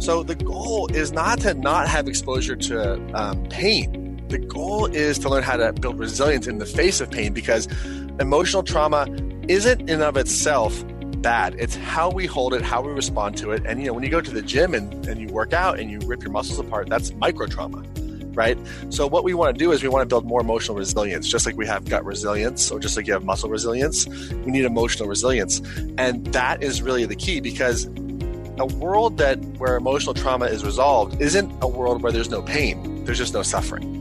So the goal is not to not have exposure to um, pain. The goal is to learn how to build resilience in the face of pain because emotional trauma isn't in of itself bad. It's how we hold it, how we respond to it. And you know, when you go to the gym and, and you work out and you rip your muscles apart, that's micro trauma. Right. So what we want to do is we want to build more emotional resilience, just like we have gut resilience or just like you have muscle resilience, we need emotional resilience. And that is really the key because a world that where emotional trauma is resolved isn't a world where there's no pain. There's just no suffering.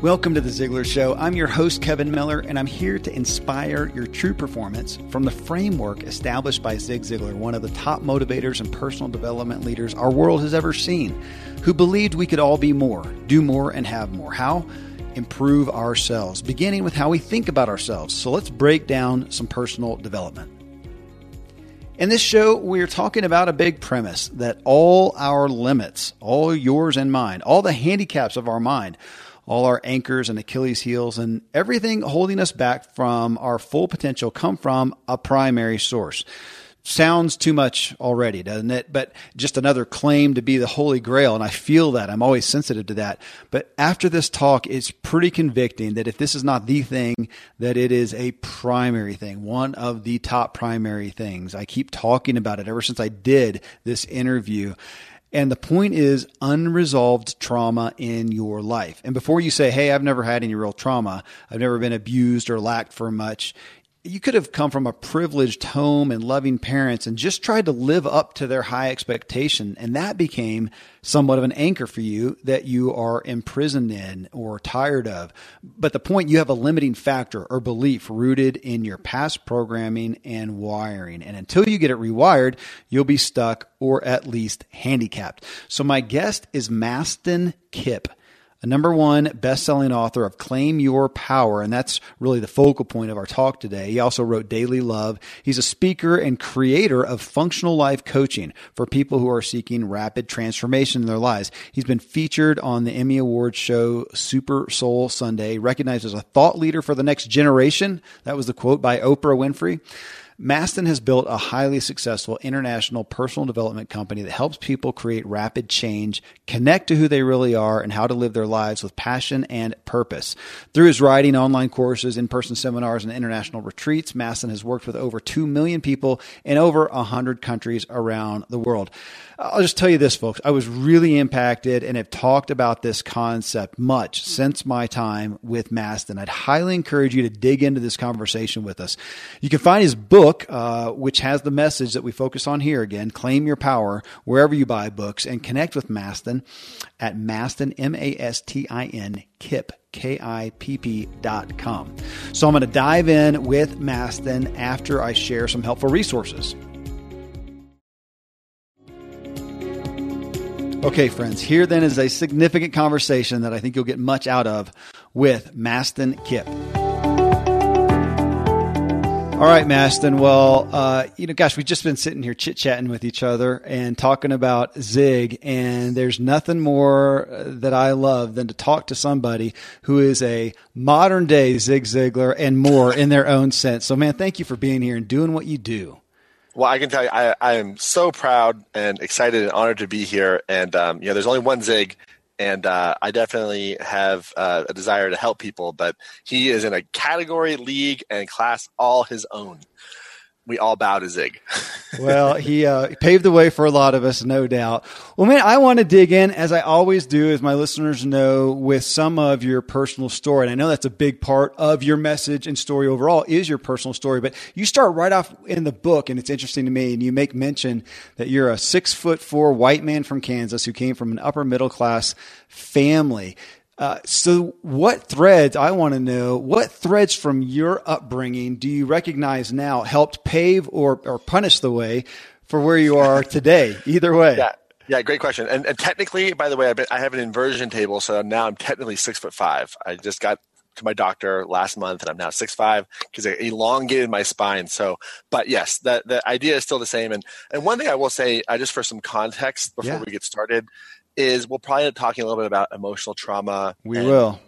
Welcome to The Ziglar Show. I'm your host, Kevin Miller, and I'm here to inspire your true performance from the framework established by Zig Ziglar, one of the top motivators and personal development leaders our world has ever seen, who believed we could all be more, do more, and have more. How? Improve ourselves, beginning with how we think about ourselves. So let's break down some personal development. In this show, we're talking about a big premise that all our limits, all yours and mine, all the handicaps of our mind, all our anchors and Achilles heels and everything holding us back from our full potential come from a primary source. Sounds too much already, doesn't it? But just another claim to be the holy grail. And I feel that. I'm always sensitive to that. But after this talk, it's pretty convicting that if this is not the thing, that it is a primary thing, one of the top primary things. I keep talking about it ever since I did this interview. And the point is unresolved trauma in your life. And before you say, Hey, I've never had any real trauma. I've never been abused or lacked for much you could have come from a privileged home and loving parents and just tried to live up to their high expectation. And that became somewhat of an anchor for you that you are imprisoned in or tired of. But the point you have a limiting factor or belief rooted in your past programming and wiring. And until you get it rewired, you'll be stuck or at least handicapped. So my guest is Mastin Kipp a number one best-selling author of Claim Your Power, and that's really the focal point of our talk today. He also wrote Daily Love. He's a speaker and creator of functional life coaching for people who are seeking rapid transformation in their lives. He's been featured on the Emmy Award show Super Soul Sunday, recognized as a thought leader for the next generation. That was the quote by Oprah Winfrey. Mastin has built a highly successful international personal development company that helps people create rapid change, connect to who they really are, and how to live their lives with passion and purpose. Through his writing, online courses, in person seminars, and international retreats, Mastin has worked with over 2 million people in over 100 countries around the world. I'll just tell you this, folks. I was really impacted and have talked about this concept much since my time with Mastin. I'd highly encourage you to dig into this conversation with us. You can find his book, uh, which has the message that we focus on here again, Claim Your Power, wherever you buy books, and connect with Mastin at Mastin, M-A-S-T-I-N, Kipp, K-I-P-P dot com. So I'm going to dive in with Mastin after I share some helpful resources. Okay, friends, here then is a significant conversation that I think you'll get much out of with Mastin Kipp. All right, Mastin. Well, uh, you know, gosh, we've just been sitting here chit chatting with each other and talking about Zig, and there's nothing more uh, that I love than to talk to somebody who is a modern day Zig Ziglar and more in their own sense. So, man, thank you for being here and doing what you do. Well, I can tell you, I, I am so proud and excited and honored to be here. And um, you know, there's only one Zig, and uh, I definitely have uh, a desire to help people. But he is in a category, league, and class all his own we all bow to Zig. well, he uh, paved the way for a lot of us, no doubt. Well, man, I want to dig in, as I always do, as my listeners know, with some of your personal story. And I know that's a big part of your message and story overall is your personal story. But you start right off in the book, and it's interesting to me. And you make mention that you're a six foot four white man from Kansas who came from an upper middle class family. Uh, so, what threads, I want to know, what threads from your upbringing do you recognize now helped pave or, or punish the way for where you are today? Either way. Yeah. Yeah, great question. And, and technically, by the way, been, i have an inversion table, so now I'm technically six foot five. I just got to my doctor last month, and I'm now six five because I elongated my spine. So, but yes, the the idea is still the same. And and one thing I will say, I just for some context before yeah. we get started, is we'll probably be talking a little bit about emotional trauma. We will.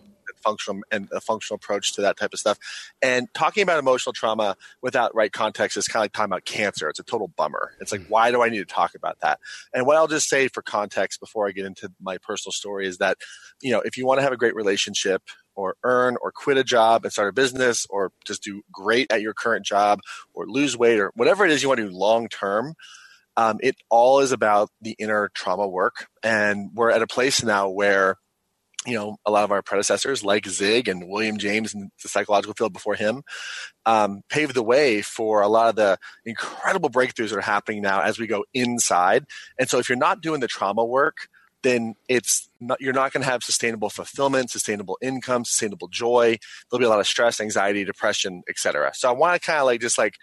functional and a functional approach to that type of stuff. And talking about emotional trauma without right context is kind of like talking about cancer. It's a total bummer. It's like, why do I need to talk about that? And what I'll just say for context before I get into my personal story is that, you know, if you want to have a great relationship or earn or quit a job and start a business or just do great at your current job or lose weight or whatever it is you want to do long term, um, it all is about the inner trauma work. And we're at a place now where you know, a lot of our predecessors like Zig and William James and the psychological field before him um, paved the way for a lot of the incredible breakthroughs that are happening now as we go inside. And so if you're not doing the trauma work, then it's not, you're not going to have sustainable fulfillment, sustainable income, sustainable joy. There'll be a lot of stress, anxiety, depression, etc. So I want to kind of like just like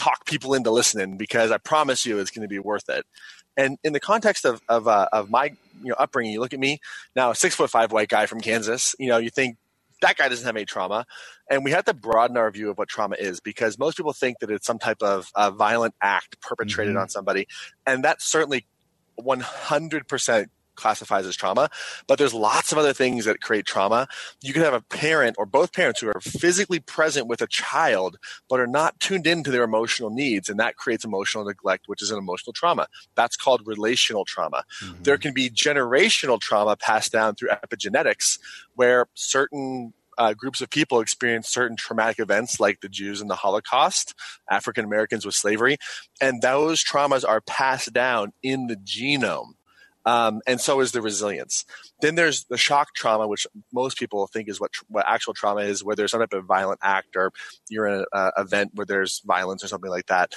talk people into listening because I promise you it's going to be worth it. And in the context of of, uh, of my you know upbringing, you look at me now, a six foot five white guy from Kansas. You know, you think that guy doesn't have any trauma, and we have to broaden our view of what trauma is because most people think that it's some type of uh, violent act perpetrated mm-hmm. on somebody, and that's certainly 100% classifies as trauma, but there's lots of other things that create trauma. You can have a parent or both parents who are physically present with a child, but are not tuned into their emotional needs, and that creates emotional neglect, which is an emotional trauma. That's called relational trauma. Mm-hmm. There can be generational trauma passed down through epigenetics, where certain uh, groups of people experience certain traumatic events like the Jews in the Holocaust, African Americans with slavery, and those traumas are passed down in the genome. Um, and so is the resilience. Then there's the shock trauma, which most people think is what, what actual trauma is, where there's some type of violent act or you're in an event where there's violence or something like that.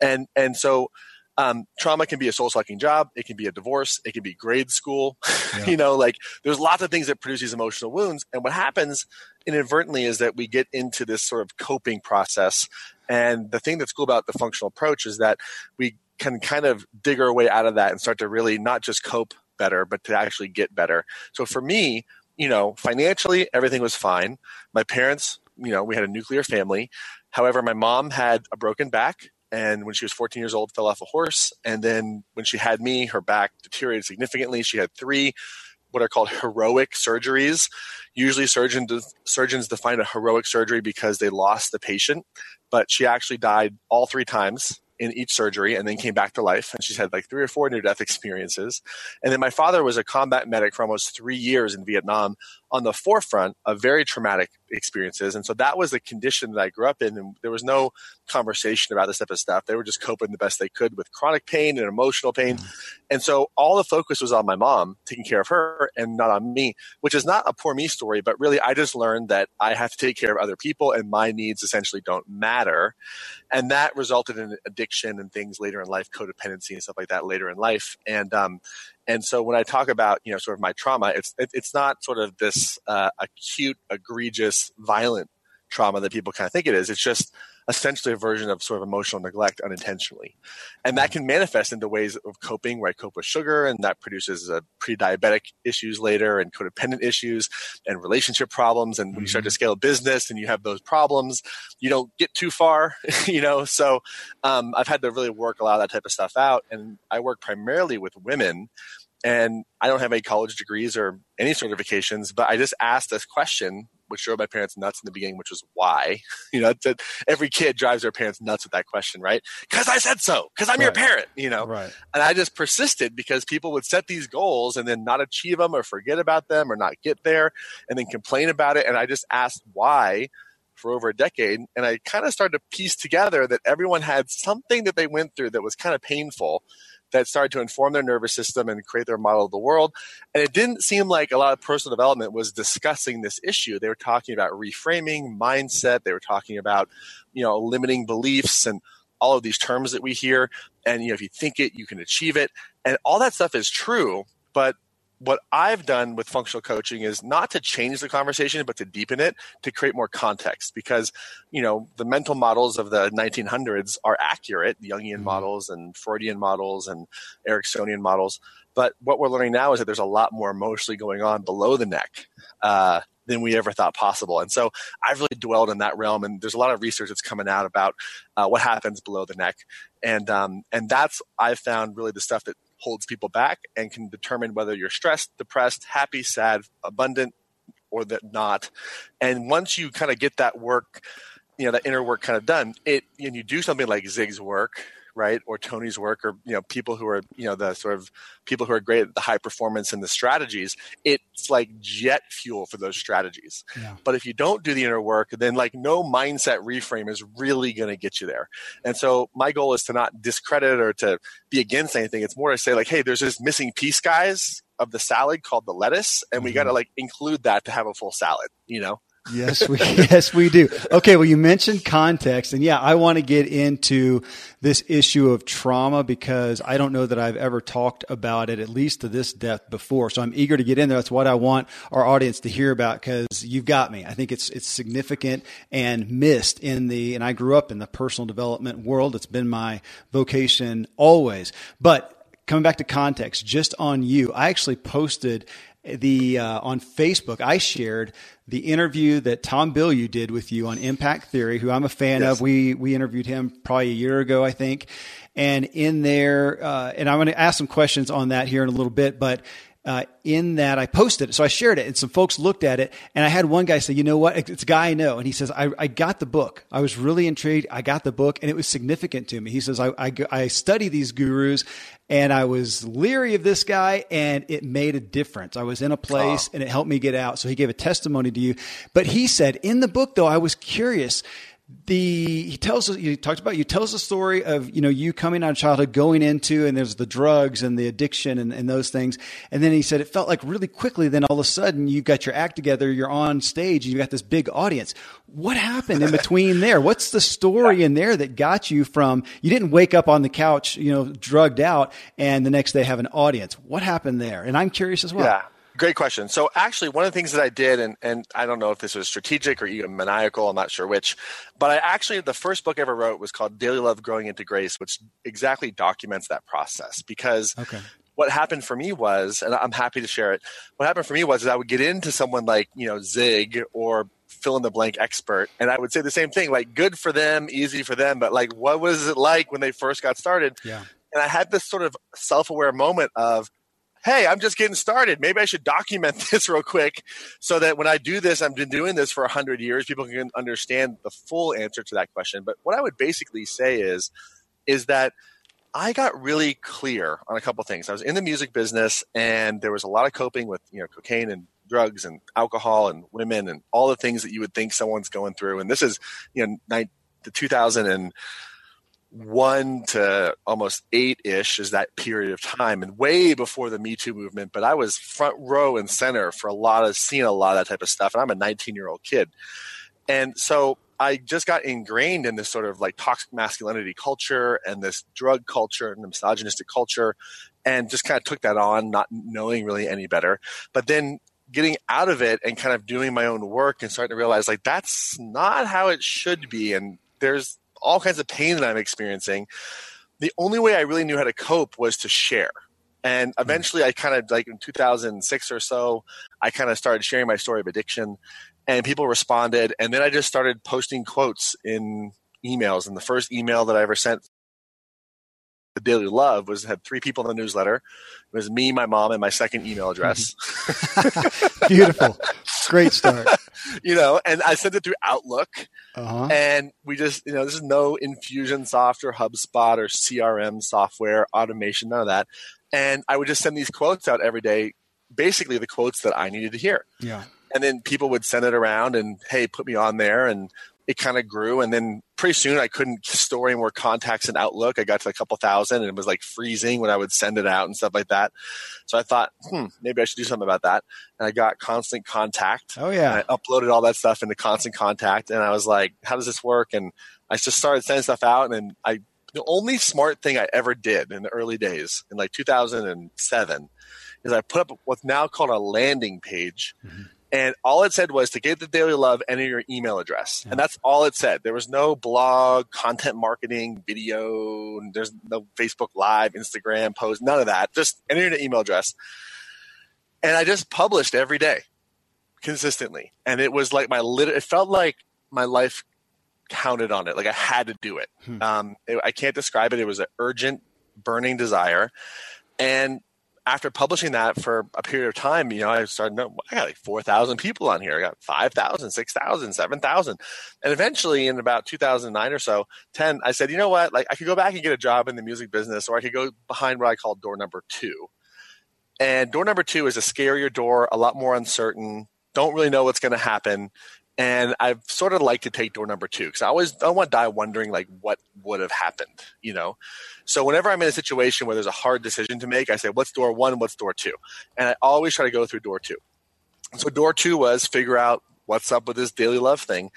And and so um, trauma can be a soul sucking job. It can be a divorce. It can be grade school. Yeah. you know, like there's lots of things that produce these emotional wounds. And what happens inadvertently is that we get into this sort of coping process. And the thing that's cool about the functional approach is that we can kind of dig our way out of that and start to really not just cope better, but to actually get better. So for me, you know, financially, everything was fine. My parents, you know, we had a nuclear family. However, my mom had a broken back. And when she was 14 years old, fell off a horse. And then when she had me, her back deteriorated significantly. She had three what are called heroic surgeries. Usually, surgeons surgeons define a heroic surgery because they lost the patient, but she actually died all three times in each surgery and then came back to life. And she's had like three or four near death experiences. And then my father was a combat medic for almost three years in Vietnam on the forefront of very traumatic experiences. And so that was the condition that I grew up in. And there was no conversation about this type of stuff. They were just coping the best they could with chronic pain and emotional pain. Mm-hmm. And so all the focus was on my mom taking care of her and not on me, which is not a poor me story, but really I just learned that I have to take care of other people and my needs essentially don't matter. And that resulted in addiction and things later in life, codependency and stuff like that later in life. And, um, and so when I talk about, you know, sort of my trauma, it's it, it's not sort of this uh, acute, egregious, violent trauma that people kind of think it is. It's just essentially a version of sort of emotional neglect unintentionally. And that can manifest into ways of coping where I cope with sugar and that produces a pre-diabetic issues later and codependent issues and relationship problems. And when you start to mm-hmm. scale a business and you have those problems, you don't get too far, you know? So um, I've had to really work a lot of that type of stuff out. And I work primarily with women and I don't have any college degrees or any certifications, but I just asked this question which drove my parents nuts in the beginning, which was why. You know, every kid drives their parents nuts with that question, right? Because I said so. Because I'm right. your parent. You know, right. and I just persisted because people would set these goals and then not achieve them or forget about them or not get there, and then complain about it. And I just asked why for over a decade, and I kind of started to piece together that everyone had something that they went through that was kind of painful that started to inform their nervous system and create their model of the world. And it didn't seem like a lot of personal development was discussing this issue. They were talking about reframing, mindset. They were talking about, you know, limiting beliefs and all of these terms that we hear. And, you know, if you think it, you can achieve it. And all that stuff is true. But what I've done with functional coaching is not to change the conversation, but to deepen it to create more context because, you know, the mental models of the 1900s are accurate, the Jungian mm-hmm. models and Freudian models and Ericksonian models. But what we're learning now is that there's a lot more emotionally going on below the neck. Uh, than we ever thought possible. And so I've really dwelled in that realm, and there's a lot of research that's coming out about uh, what happens below the neck, and um, and that's I've found really the stuff that holds people back and can determine whether you're stressed, depressed, happy, sad, abundant, or that not. And once you kind of get that work, you know, that inner work kind of done, it and you do something like Zig's work, right, or Tony's work, or you know, people who are you know the sort of people who are great at the high performance and the strategies. It's like jet fuel for those strategies. Yeah. But if you don't do the inner work, then like no mindset reframe is really going to get you there. And so my goal is to not discredit or to be against anything. It's more to say like, hey, there's this missing piece, guys, of the salad called the lettuce, and we mm-hmm. got to like include that to have a full salad. You know yes, we yes we do. Okay, well you mentioned context, and yeah, I want to get into this issue of trauma because I don't know that I've ever talked about it at least to this depth before. So I'm eager to get in there. That's what I want our audience to hear about because you've got me. I think it's it's significant and missed in the. And I grew up in the personal development world. It's been my vocation always, but. Coming back to context, just on you, I actually posted the uh, on Facebook, I shared the interview that Tom Bilyeu did with you on Impact Theory, who I'm a fan yes. of. We we interviewed him probably a year ago, I think. And in there, uh, and I'm going to ask some questions on that here in a little bit, but uh, in that I posted it. So I shared it and some folks looked at it and I had one guy say, you know what? It's a guy I know. And he says, I, I got the book. I was really intrigued. I got the book and it was significant to me. He says, I, I, I study these gurus and I was leery of this guy and it made a difference. I was in a place oh. and it helped me get out. So he gave a testimony to you. But he said in the book though, I was curious the he tells us you talked about you tells the story of you know you coming out of childhood going into and there's the drugs and the addiction and, and those things. And then he said it felt like really quickly then all of a sudden you got your act together you're on stage and you got this big audience. What happened in between there? What's the story in there that got you from you didn't wake up on the couch you know drugged out and the next day have an audience? What happened there? And i'm curious as well. Yeah Great question. So actually, one of the things that I did, and, and I don't know if this was strategic or even maniacal, I'm not sure which, but I actually, the first book I ever wrote was called Daily Love Growing into Grace, which exactly documents that process because okay. what happened for me was, and I'm happy to share it, what happened for me was I would get into someone like, you know, Zig or fill in the blank expert, and I would say the same thing, like good for them, easy for them, but like what was it like when they first got started? Yeah. And I had this sort of self aware moment of, hey, I'm just getting started. Maybe I should document this real quick so that when I do this, I've been doing this for 100 years, people can understand the full answer to that question. But what I would basically say is, is that I got really clear on a couple things. I was in the music business and there was a lot of coping with, you know, cocaine and drugs and alcohol and women and all the things that you would think someone's going through. And this is, you know, the 2000 and one to almost eight ish is that period of time and way before the Me Too movement. But I was front row and center for a lot of seeing a lot of that type of stuff. And I'm a 19 year old kid. And so I just got ingrained in this sort of like toxic masculinity culture and this drug culture and the misogynistic culture and just kind of took that on, not knowing really any better. But then getting out of it and kind of doing my own work and starting to realize like that's not how it should be. And there's all kinds of pain that I'm experiencing. The only way I really knew how to cope was to share. And hmm. eventually, I kind of like in 2006 or so, I kind of started sharing my story of addiction, and people responded. And then I just started posting quotes in emails. And the first email that I ever sent the Daily Love was had three people in the newsletter. It was me, my mom, and my second email address. Beautiful, great start. you know, and I sent it through Outlook, uh-huh. and we just, you know, this is no Infusionsoft or HubSpot or CRM software automation, none of that. And I would just send these quotes out every day, basically the quotes that I needed to hear. Yeah. And then people would send it around and hey, put me on there, and it kind of grew and then pretty soon i couldn't store any more contacts in outlook. I got to a couple thousand and it was like freezing when i would send it out and stuff like that. So i thought hmm maybe i should do something about that. And i got constant contact. Oh yeah. I uploaded all that stuff into constant contact and i was like how does this work? And i just started sending stuff out and then i the only smart thing i ever did in the early days in like 2007 is i put up what's now called a landing page. Mm-hmm and all it said was to get the daily love, enter your email address. Yeah. And that's all it said. There was no blog, content marketing, video, there's no Facebook Live, Instagram post, none of that. Just enter your email address. And I just published every day consistently. And it was like my lit it felt like my life counted on it. Like I had to do it. Hmm. Um, it I can't describe it. It was an urgent, burning desire. And after publishing that for a period of time, you know, I started, I got like 4,000 people on here. I got 5,000, 6,000, 7,000. And eventually in about 2009 or so, 10, I said, you know what? Like I could go back and get a job in the music business or I could go behind what I call door number two. And door number two is a scarier door, a lot more uncertain. Don't really know what's going to happen. And I've sort of like to take door number two because I always don't want to die wondering like what would have happened, you know. So whenever I'm in a situation where there's a hard decision to make, I say, "What's door one? What's door two? And I always try to go through door two. So door two was figure out what's up with this daily love thing,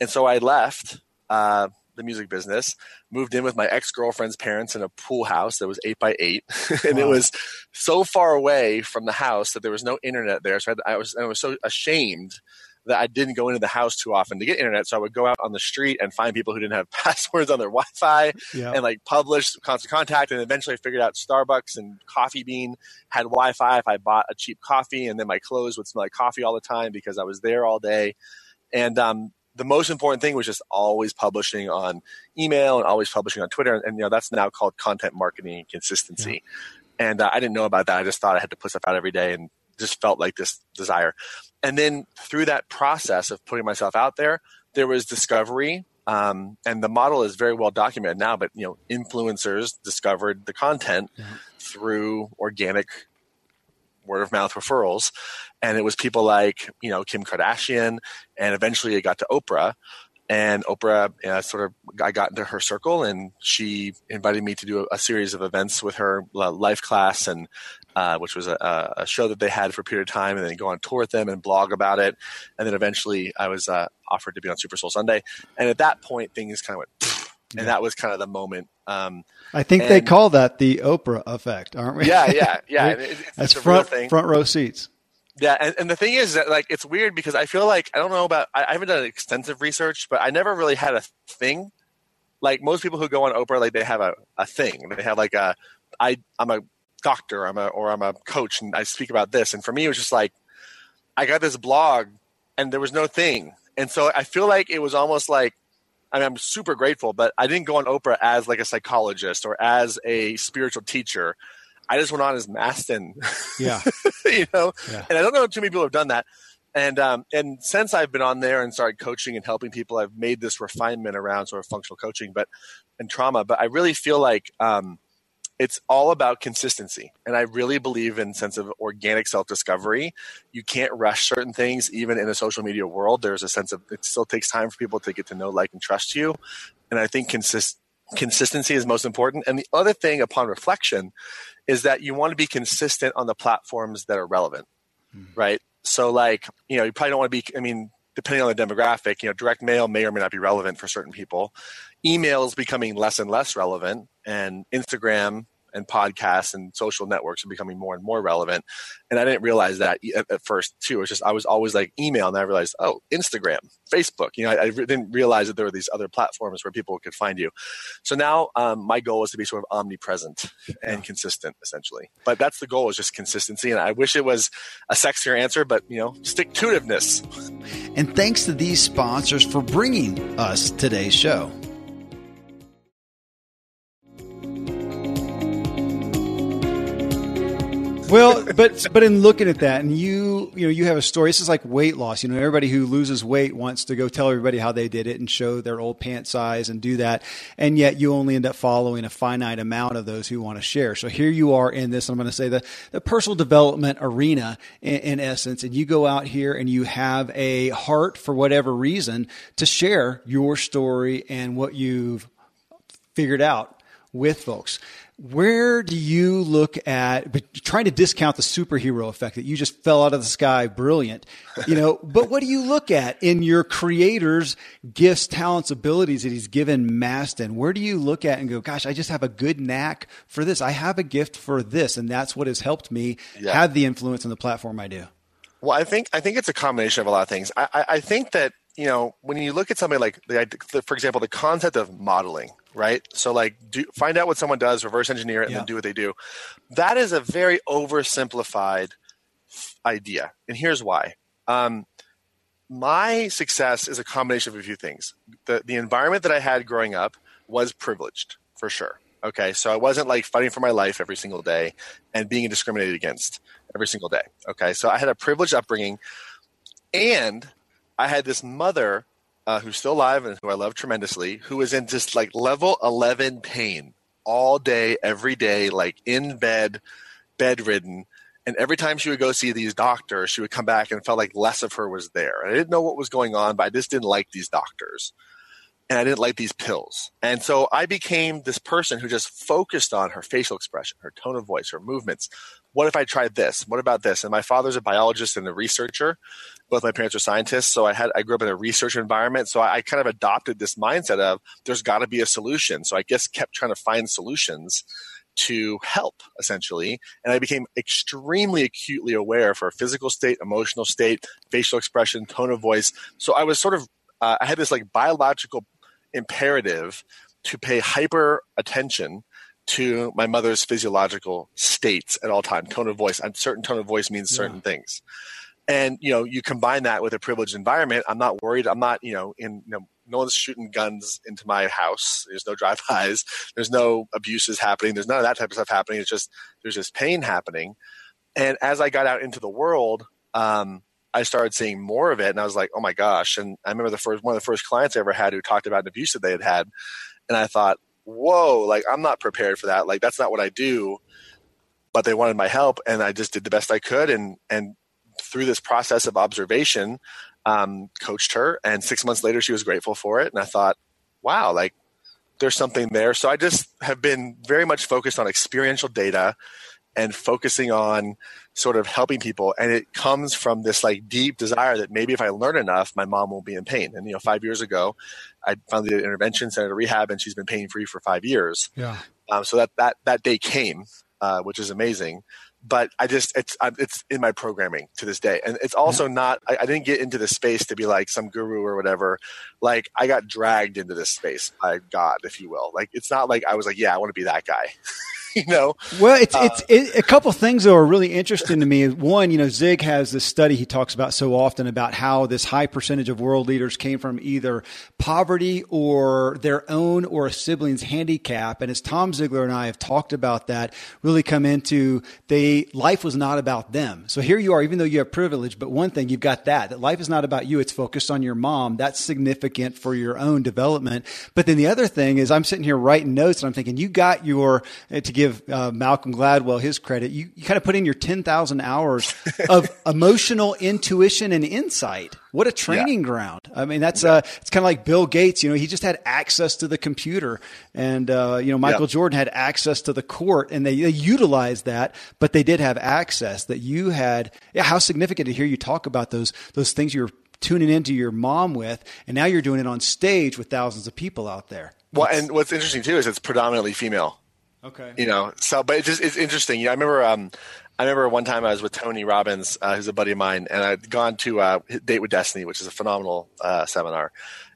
and so I left. Uh, the music business, moved in with my ex girlfriend's parents in a pool house that was eight by eight, and wow. it was so far away from the house that there was no internet there. So I, I was I was so ashamed that I didn't go into the house too often to get internet. So I would go out on the street and find people who didn't have passwords on their Wi-Fi yeah. and like publish constant contact. And eventually I figured out Starbucks and Coffee Bean had Wi-Fi if I bought a cheap coffee, and then my clothes would smell like coffee all the time because I was there all day. And um, the most important thing was just always publishing on email and always publishing on Twitter. And, and you know, that's now called content marketing and consistency. Yeah. And uh, I didn't know about that. I just thought I had to put stuff out every day and just felt like this desire. And then through that process of putting myself out there, there was discovery. Um, and the model is very well documented now, but you know, influencers discovered the content yeah. through organic word of mouth referrals. And it was people like, you know, Kim Kardashian, and eventually it got to Oprah. And Oprah uh, sort of, I got into her circle, and she invited me to do a, a series of events with her, life class, and uh, which was a, a, show that they had for a period of time, and then go on tour with them and blog about it. And then eventually, I was uh, offered to be on Super Soul Sunday, and at that point, things kind of went, and that was kind of the moment. Um, I think and, they call that the Oprah effect, aren't we? Yeah, yeah, yeah. it, it's, That's it's front front row seats. Yeah, and, and the thing is that like it's weird because I feel like I don't know about I, I haven't done extensive research, but I never really had a thing. Like most people who go on Oprah, like they have a, a thing. They have like a I I'm a doctor, I'm a or I'm a coach and I speak about this. And for me it was just like I got this blog and there was no thing. And so I feel like it was almost like I mean, I'm super grateful, but I didn't go on Oprah as like a psychologist or as a spiritual teacher. I just went on as Mastin. Yeah. you know, yeah. and I don't know too many people have done that. And um, and since I've been on there and started coaching and helping people, I've made this refinement around sort of functional coaching, but and trauma. But I really feel like um, it's all about consistency, and I really believe in sense of organic self discovery. You can't rush certain things, even in a social media world. There's a sense of it still takes time for people to get to know, like, and trust you. And I think consist consistency is most important. And the other thing, upon reflection, is that you want to be consistent on the platforms that are relevant, mm-hmm. right? So, like, you know, you probably don't want to be, I mean, depending on the demographic, you know, direct mail may or may not be relevant for certain people. Email is becoming less and less relevant, and Instagram and podcasts and social networks are becoming more and more relevant. And I didn't realize that at, first too. It was just I was always like email, and I realized oh Instagram, Facebook. You know, I, I didn't realize that there were these other platforms where people could find you. So now um, my goal is to be sort of omnipresent and yeah. consistent, essentially. But that's the goal is just consistency. And I wish it was a sexier answer, but you know, stick to itiveness. And thanks to these sponsors for bringing us today's show. Well, but but in looking at that, and you you know you have a story. This is like weight loss. You know, everybody who loses weight wants to go tell everybody how they did it and show their old pant size and do that, and yet you only end up following a finite amount of those who want to share. So here you are in this. I'm going to say the the personal development arena in, in essence, and you go out here and you have a heart for whatever reason to share your story and what you've figured out with folks where do you look at but trying to discount the superhero effect that you just fell out of the sky brilliant you know but what do you look at in your creator's gifts talents abilities that he's given mastin? Where do you look at and go gosh i just have a good knack for this. I have a gift for this and that's what has helped me yeah. have the influence on the platform i do? Well i think i think it's a combination of a lot of things. I, I think that you know when you look at somebody like the, for example the concept of modeling right? So like do find out what someone does, reverse engineer it, and yeah. then do what they do. That is a very oversimplified idea, and here's why. Um, my success is a combination of a few things. The the environment that I had growing up was privileged for sure. Okay, so I wasn't like fighting for my life every single day and being discriminated against every single day. Okay, so I had a privileged upbringing, and I had this mother uh, who's still alive and who I love tremendously, who was in just like level 11 pain all day, every day, like in bed, bedridden. And every time she would go see these doctors, she would come back and felt like less of her was there. And I didn't know what was going on, but I just didn't like these doctors. And I didn't like these pills. And so I became this person who just focused on her facial expression, her tone of voice, her movements. What if I tried this? What about this? And my father's a biologist and a researcher both my parents are scientists, so I had I grew up in a research environment. So I, I kind of adopted this mindset of there's got to be a solution. So I guess kept trying to find solutions to help essentially, and I became extremely acutely aware for physical state, emotional state, facial expression, tone of voice. So I was sort of uh, I had this like biological imperative to pay hyper attention to my mother's physiological states at all time tone of voice and certain tone of voice means certain yeah. things and you know you combine that with a privileged environment i'm not worried i'm not you know in you know no one's shooting guns into my house there's no drive-bys there's no abuses happening there's none of that type of stuff happening it's just there's just pain happening. And as i got out into the world um, i started seeing more of it and i was like oh my gosh and i remember the first one of the first clients i ever had who talked about an abuse that they had had and i thought whoa like i'm not prepared for that like that's not what i do. But they wanted my help and i just did the best i could and and through this process of observation, um, coached her. And six months later, she was grateful for it. And I thought, wow, like there's something there. So I just have been very much focused on experiential data and focusing on sort of helping people. And it comes from this like deep desire that maybe if I learn enough, my mom won't be in pain. And, you know, five years ago, I finally did an intervention, sent her to rehab, and she's been pain free for five years. Yeah. Um, so that, that, that day came, uh, which is amazing but I just it's it's in my programming to this day, and it's also not. I, I, didn't get into this space to be like some guru or whatever. Like I got dragged into this space by God, if you will. Like it's not like I was like, yeah, I want to be that guy. you know. Well, it's uh, it's it, a couple things that are really interesting to me. One, you know, Zig has this study he talks about so often about how this high percentage of world leaders came from either poverty or their own or a sibling's handicap. And as Tom Ziglar and I have talked about that, really come into they life was not about them. So here you are, even though you have privilege, but one thing you've got that that life is not about you. It's focused on your mom. That's significant for your own development. But then the other thing is, I'm sitting here writing notes and I'm thinking, you got your to give give uh, Malcolm Gladwell his credit, you, you kind of put in your 10,000 hours of emotional intuition and insight. What a training yeah. ground. I mean, that's, uh, it's kind of like Bill Gates, you know, he just had access to the computer and, uh, you know, Michael yeah. Jordan had access to the court and they, they utilized that, but they did have access that you had. Yeah. How significant to hear you talk about those, those things you were tuning into your mom with, and now you're doing it on stage with thousands of people out there. Well, and what's interesting too is it's predominantly female. Okay. You know, so but it's just it's interesting. You know, I remember um, I remember one time I was with Tony Robbins, uh, who's a buddy of mine, and I'd gone to uh, Date with Destiny, which is a phenomenal uh, seminar,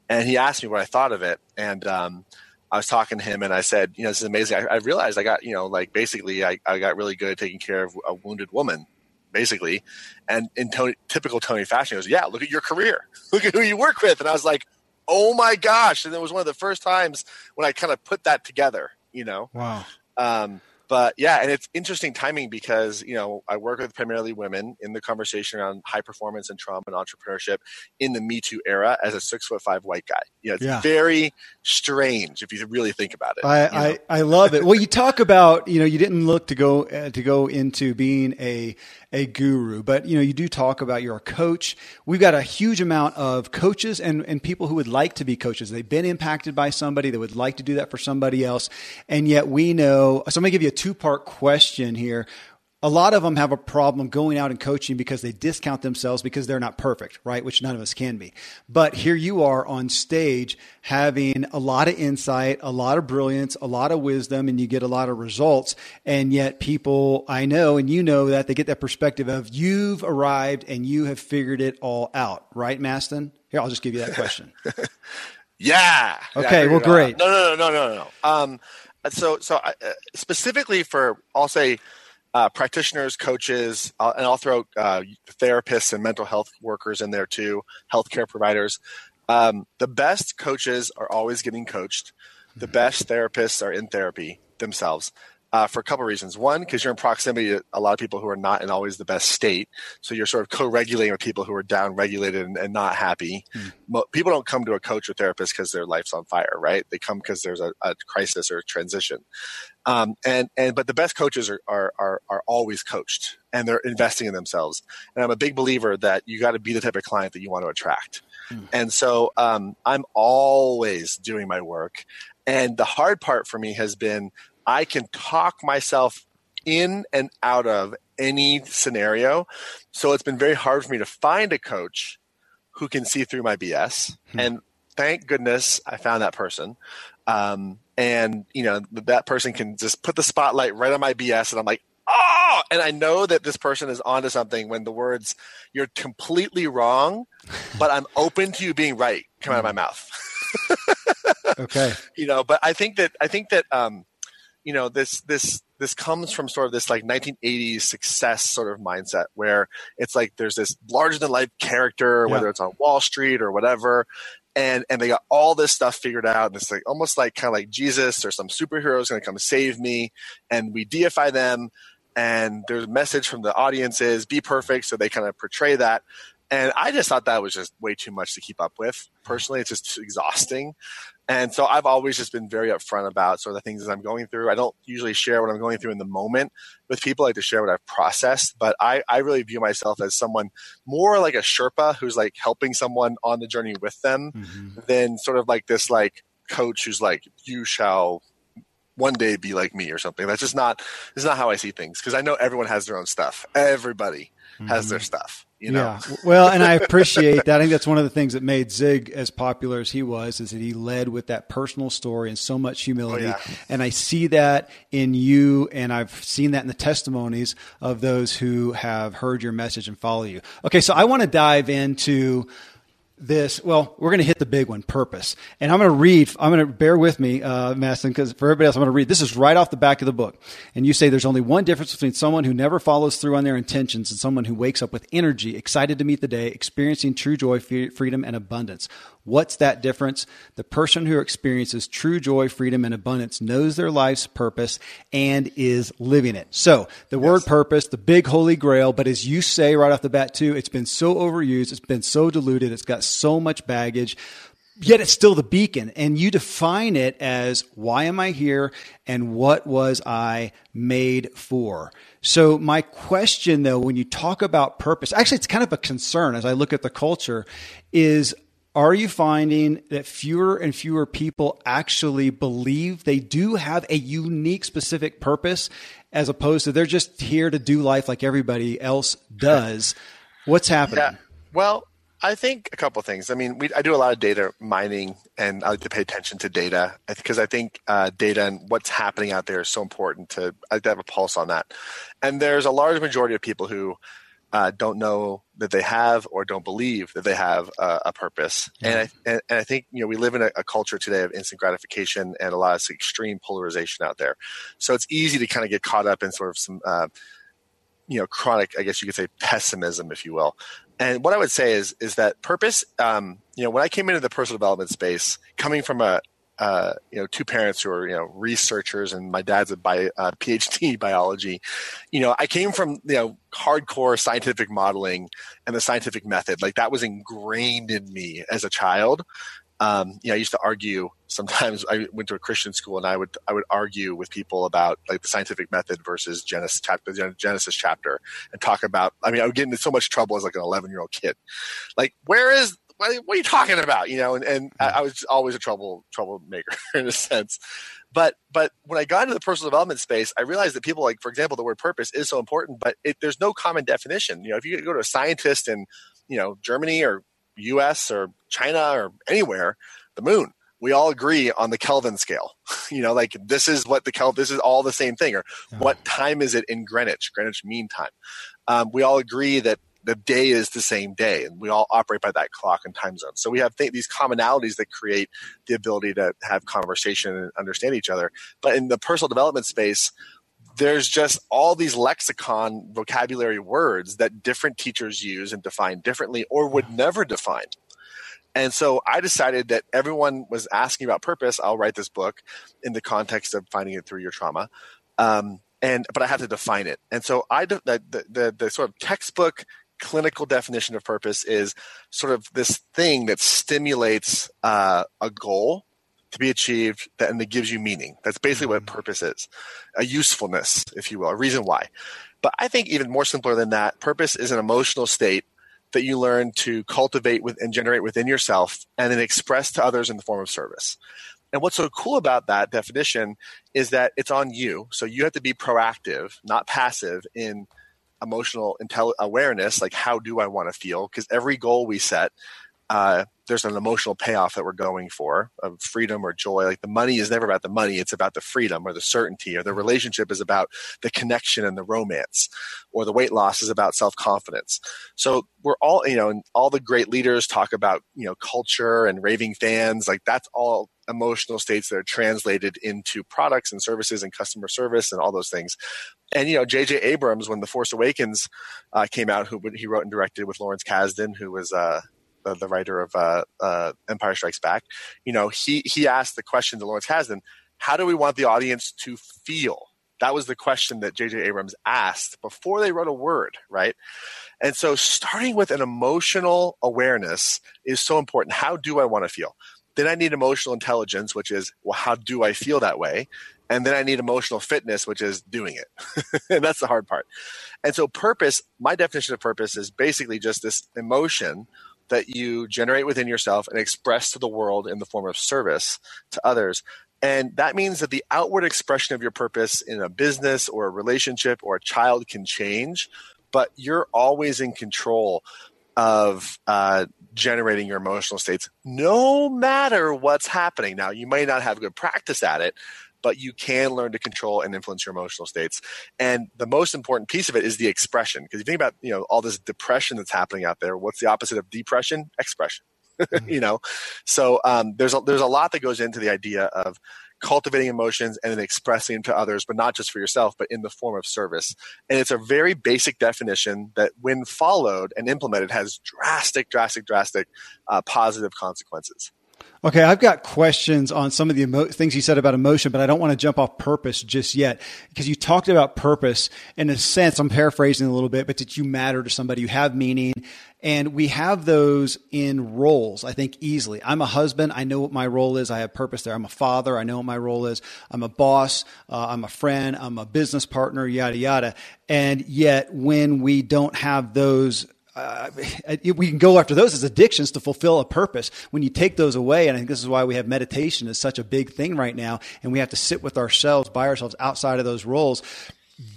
and he asked me what I thought of it, and um, I was talking to him, and I said, you know, this is amazing. I, I realized I got, you know, like basically, I, I got really good at taking care of a wounded woman, basically, and in Tony, typical Tony fashion, he goes, yeah, look at your career, look at who you work with, and I was like, oh my gosh, and it was one of the first times when I kind of put that together you know. Wow. Um, but yeah, and it's interesting timing because you know I work with primarily women in the conversation around high performance and trauma and entrepreneurship in the Me Too era as a six foot five white guy. You know, it's yeah. very strange if you really think about it. I, I, I love it. Well, you talk about you know you didn't look to go uh, to go into being a a guru, but you know, you do talk about you're a coach. We've got a huge amount of coaches and, and people who would like to be coaches. They've been impacted by somebody. that would like to do that for somebody else. And yet we know, so I'm going to give you a two part question here a lot of them have a problem going out and coaching because they discount themselves because they're not perfect, right? Which none of us can be. But here you are on stage having a lot of insight, a lot of brilliance, a lot of wisdom, and you get a lot of results. And yet people I know and you know that they get that perspective of you've arrived and you have figured it all out, right, Mastin? Here, I'll just give you that question. yeah. Okay. Well, great. No, no, no, no, no, no. Um, so, so uh, specifically for, I'll say, uh, practitioners, coaches, uh, and I'll throw uh, therapists and mental health workers in there too, healthcare providers. Um, the best coaches are always getting coached. The best therapists are in therapy, themselves uh, for a couple of reasons. One, because you're in proximity to a lot of people who are not in always the best state. So you're sort of co-regulating with people who are down-regulated and, and not happy. Mm. People don't come to a coach or therapist because their life's on fire, right? They come because there's a, a, crisis or a transition. Um, and and but the best coaches are, are are are always coached and they're investing in themselves. And I'm a big believer that you got to be the type of client that you want to attract. Mm. And so um, I'm always doing my work. And the hard part for me has been I can talk myself in and out of any scenario. So it's been very hard for me to find a coach who can see through my BS. Hmm. And thank goodness I found that person. Um, and you know that person can just put the spotlight right on my BS, and I'm like, oh, and I know that this person is onto something when the words "you're completely wrong," but I'm open to you being right come out of my hmm. mouth. okay, you know, but I think that I think that um, you know this this this comes from sort of this like 1980s success sort of mindset where it's like there's this larger than life character yeah. whether it's on wall street or whatever and and they got all this stuff figured out and it's like almost like kind of like jesus or some superhero is going to come save me and we deify them and there's a message from the audiences be perfect so they kind of portray that and I just thought that was just way too much to keep up with. Personally, it's just exhausting. And so I've always just been very upfront about sort of the things that I'm going through. I don't usually share what I'm going through in the moment with people. I like to share what I've processed, but I, I really view myself as someone more like a Sherpa who's like helping someone on the journey with them mm-hmm. than sort of like this like coach who's like, you shall one day be like me or something. That's just not, is not how I see things because I know everyone has their own stuff. Everybody mm-hmm. has their stuff. You know? Yeah. Well, and I appreciate that. I think that's one of the things that made Zig as popular as he was, is that he led with that personal story and so much humility. Oh, yeah. And I see that in you, and I've seen that in the testimonies of those who have heard your message and follow you. Okay, so I want to dive into this well we're going to hit the big one purpose and i'm going to read i'm going to bear with me uh, mastin because for everybody else i'm going to read this is right off the back of the book and you say there's only one difference between someone who never follows through on their intentions and someone who wakes up with energy excited to meet the day experiencing true joy freedom and abundance What's that difference? The person who experiences true joy, freedom, and abundance knows their life's purpose and is living it. So the yes. word purpose, the big holy grail, but as you say right off the bat too, it's been so overused, it's been so diluted, it's got so much baggage yet it's still the beacon. And you define it as why am I here and what was I made for? So, my question though, when you talk about purpose, actually, it's kind of a concern as I look at the culture, is are you finding that fewer and fewer people actually believe they do have a unique, specific purpose as opposed to they're just here to do life like everybody else does? What's happening? Yeah. Well, I think a couple things. I mean, we, I do a lot of data mining, and I like to pay attention to data because I think uh, data and what's happening out there is so important to, I like to have a pulse on that. And there's a large majority of people who uh, don't know that they have or don't believe that they have a, a purpose. Yeah. And, I, and, and, I think you know we live in a, a, culture today of instant gratification and a lot of extreme polarization out there. So it's easy to kind of get caught up in sort of some uh, you know chronic, I guess you could say, pessimism, if you will. And what I would say is is that purpose. Um, you know, when I came into the personal development space, coming from a uh, you know, two parents who are, you know, researchers and my dad's a bi- uh, PhD biology. You know, I came from, you know, hardcore scientific modeling and the scientific method. Like that was ingrained in me as a child. Um, you know, I used to argue sometimes I went to a Christian school and I would, I would argue with people about like the scientific method versus Genesis chapter, Genesis chapter and talk about, I mean, I would get into so much trouble as like an 11 year old kid. Like, where is what, are you talking about? You know, and, and I was always a trouble troublemaker in a sense. But but when I got into the personal development space, I realized that people like, for example, the word purpose is so important, but it, there's no common definition. You know, if you go to a scientist in you know Germany or U.S. or China or anywhere, the moon, we all agree on the Kelvin scale. you know, like this is what the Kelvin, this is all the same thing. Or what time is it in Greenwich, Greenwich Mean Time? Um, we all agree that the day is the same day and we all operate by that clock and time zone so we have th- these commonalities that create the ability to have conversation and understand each other but in the personal development space there's just all these lexicon vocabulary words that different teachers use and define differently or would never define And so I decided that everyone was asking about purpose. I'll write this book in the context of finding it through your trauma. Um, and but I have to define it. And so I the, the, the, the sort of textbook clinical definition of purpose is sort of this thing that stimulates uh, a goal to be achieved that, and that gives you meaning. That's basically what mm-hmm. purpose is a usefulness, if you will, a reason why. But I think even more simpler than that, purpose is an emotional state that you learn to cultivate with and generate within yourself and then express to others in the form of service. And what's so cool about that definition is that it's on you. So you have to be proactive, not passive in emotional intel- awareness. Like, how do I want to feel? Because every goal we set uh, there's an emotional payoff that we're going for of freedom or joy. Like the money is never about the money. It's about the freedom or the certainty or the relationship is about the connection and the romance or the weight loss is about self confidence. So we're all, you know, and all the great leaders talk about, you know, culture and raving fans. Like that's all emotional states that are translated into products and services and customer service and all those things. And you know, J.J. Abrams, when The Force Awakens uh, came out, who he wrote and directed with Lawrence Kasdan, who was uh, the, the writer of uh, uh, Empire Strikes Back, you know, he he asked the question to Lawrence Kasdan, how do we want the audience to feel? That was the question that J.J. Abrams asked before they wrote a word, right? And so, starting with an emotional awareness is so important. How do I want to feel? Then I need emotional intelligence, which is, well, how do I feel that way? And then I need emotional fitness, which is doing it. and that's the hard part. And so, purpose, my definition of purpose is basically just this emotion that you generate within yourself and express to the world in the form of service to others. And that means that the outward expression of your purpose in a business or a relationship or a child can change, but you're always in control of uh, generating your emotional states, no matter what's happening. Now, you may not have good practice at it, but you can learn to control and influence your emotional states. And the most important piece of it is the expression. Because you think about, you know, all this depression that's happening out there, what's the opposite of depression? Expression. Mm-hmm. you know, so um, there's a, there's a lot that goes into the idea of cultivating emotions and then expressing them to others, but not just for yourself, but in the form of service. And it's a very basic definition that, when followed and implemented, has drastic, drastic, drastic uh, positive consequences. Okay, I've got questions on some of the emo- things you said about emotion, but I don't want to jump off purpose just yet because you talked about purpose in a sense. I'm paraphrasing a little bit, but that you matter to somebody, you have meaning, and we have those in roles. I think easily. I'm a husband. I know what my role is. I have purpose there. I'm a father. I know what my role is. I'm a boss. Uh, I'm a friend. I'm a business partner. Yada yada. And yet, when we don't have those uh, we can go after those as addictions to fulfill a purpose. When you take those away, and I think this is why we have meditation is such a big thing right now, and we have to sit with ourselves, by ourselves, outside of those roles.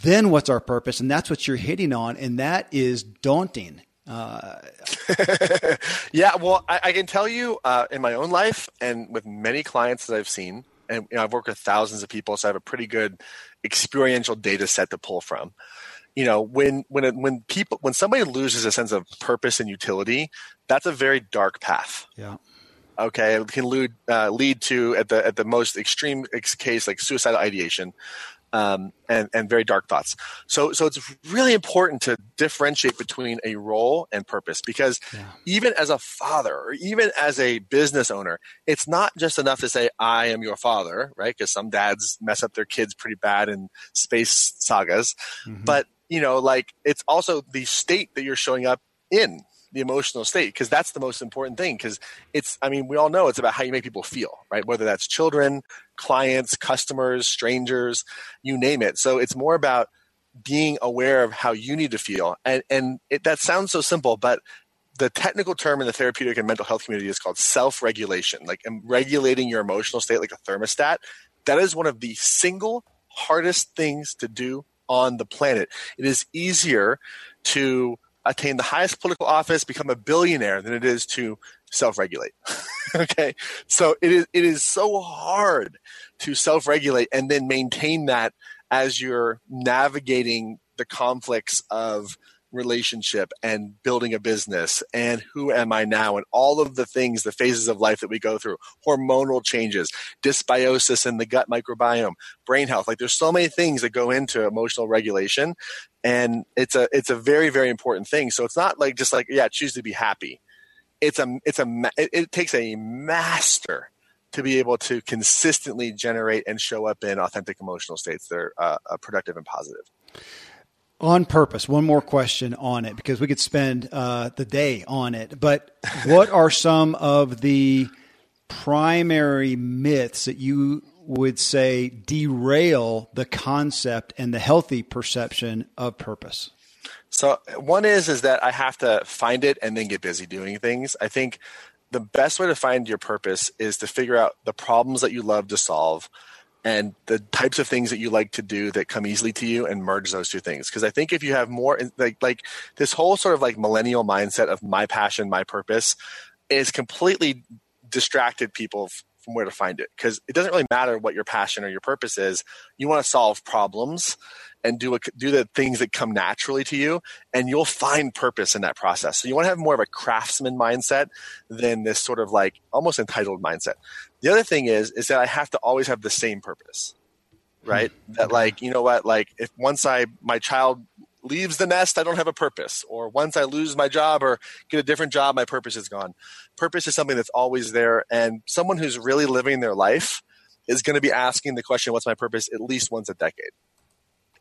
Then what's our purpose? And that's what you're hitting on, and that is daunting. Uh, yeah, well, I, I, can tell you uh, in my own life and with many clients that I've seen, and you know, I've worked with thousands of people, so I have a pretty good experiential data set to pull from you know when when when people when somebody loses a sense of purpose and utility that's a very dark path. Yeah. Okay. It can lead uh, lead to at the at the most extreme case like suicidal ideation um, and and very dark thoughts. So so it's really important to differentiate between a role and purpose because yeah. even as a father or even as a business owner it's not just enough to say i am your father right? Because some dads mess up their kids pretty bad in space sagas. Mm-hmm. but you know, like it's also the state that you're showing up in the emotional state because that's the most important thing because it's i mean we all know it's about how you make people feel right? Whether that's children clients customers strangers you name it. So it's more about being aware of how you need to feel and and it, that sounds so simple but the technical term in the therapeutic and mental health community is called self-regulation like regulating your emotional state like a thermostat. That is one of the single hardest things to do on the planet. It is easier to attain the highest political office, become a billionaire, than it is to self-regulate. okay, so it is it is so hard to self-regulate and then maintain that as you're navigating the conflicts of relationship and building a business and who am I now and all of the things, the phases of life that we go through, hormonal changes, dysbiosis in the gut microbiome, brain health. Like there's so many things that go into emotional regulation and it's a it's a very very important thing. So it's not like just like yeah, choose to be happy. it's a it's a it, it takes a master to be able to consistently generate and show up in authentic emotional states that are uh, uh, productive and positive. On purpose, one more question on it because we could spend uh, the day on it. But what are some of the primary myths that you would say derail the concept and the healthy perception of purpose? So one is is that I have to find it and then get busy doing things. I think the best way to find your purpose is to figure out the problems that you love to solve and the types of things that you like to do that come easily to you and merge those two things. Because i think if you have more like like this whole sort of like millennial mindset of my passion my purpose is completely distracted people from where to find it. Because it doesn't really matter what your passion or your purpose is. You want to solve problems and do a, do the things that come naturally to you, and you'll find purpose in that process. So you want to have more of a craftsman mindset than this sort of like almost entitled mindset. The other thing is is that I have to always have the same purpose, right? Mm-hmm. That like you know what, like if once I my child leaves the nest, I don't have a purpose. Or once I lose my job or get a different job, my purpose is gone. Purpose is something that's always there. And someone who's really living their life is going to be asking the question, What's my purpose? at least once a decade,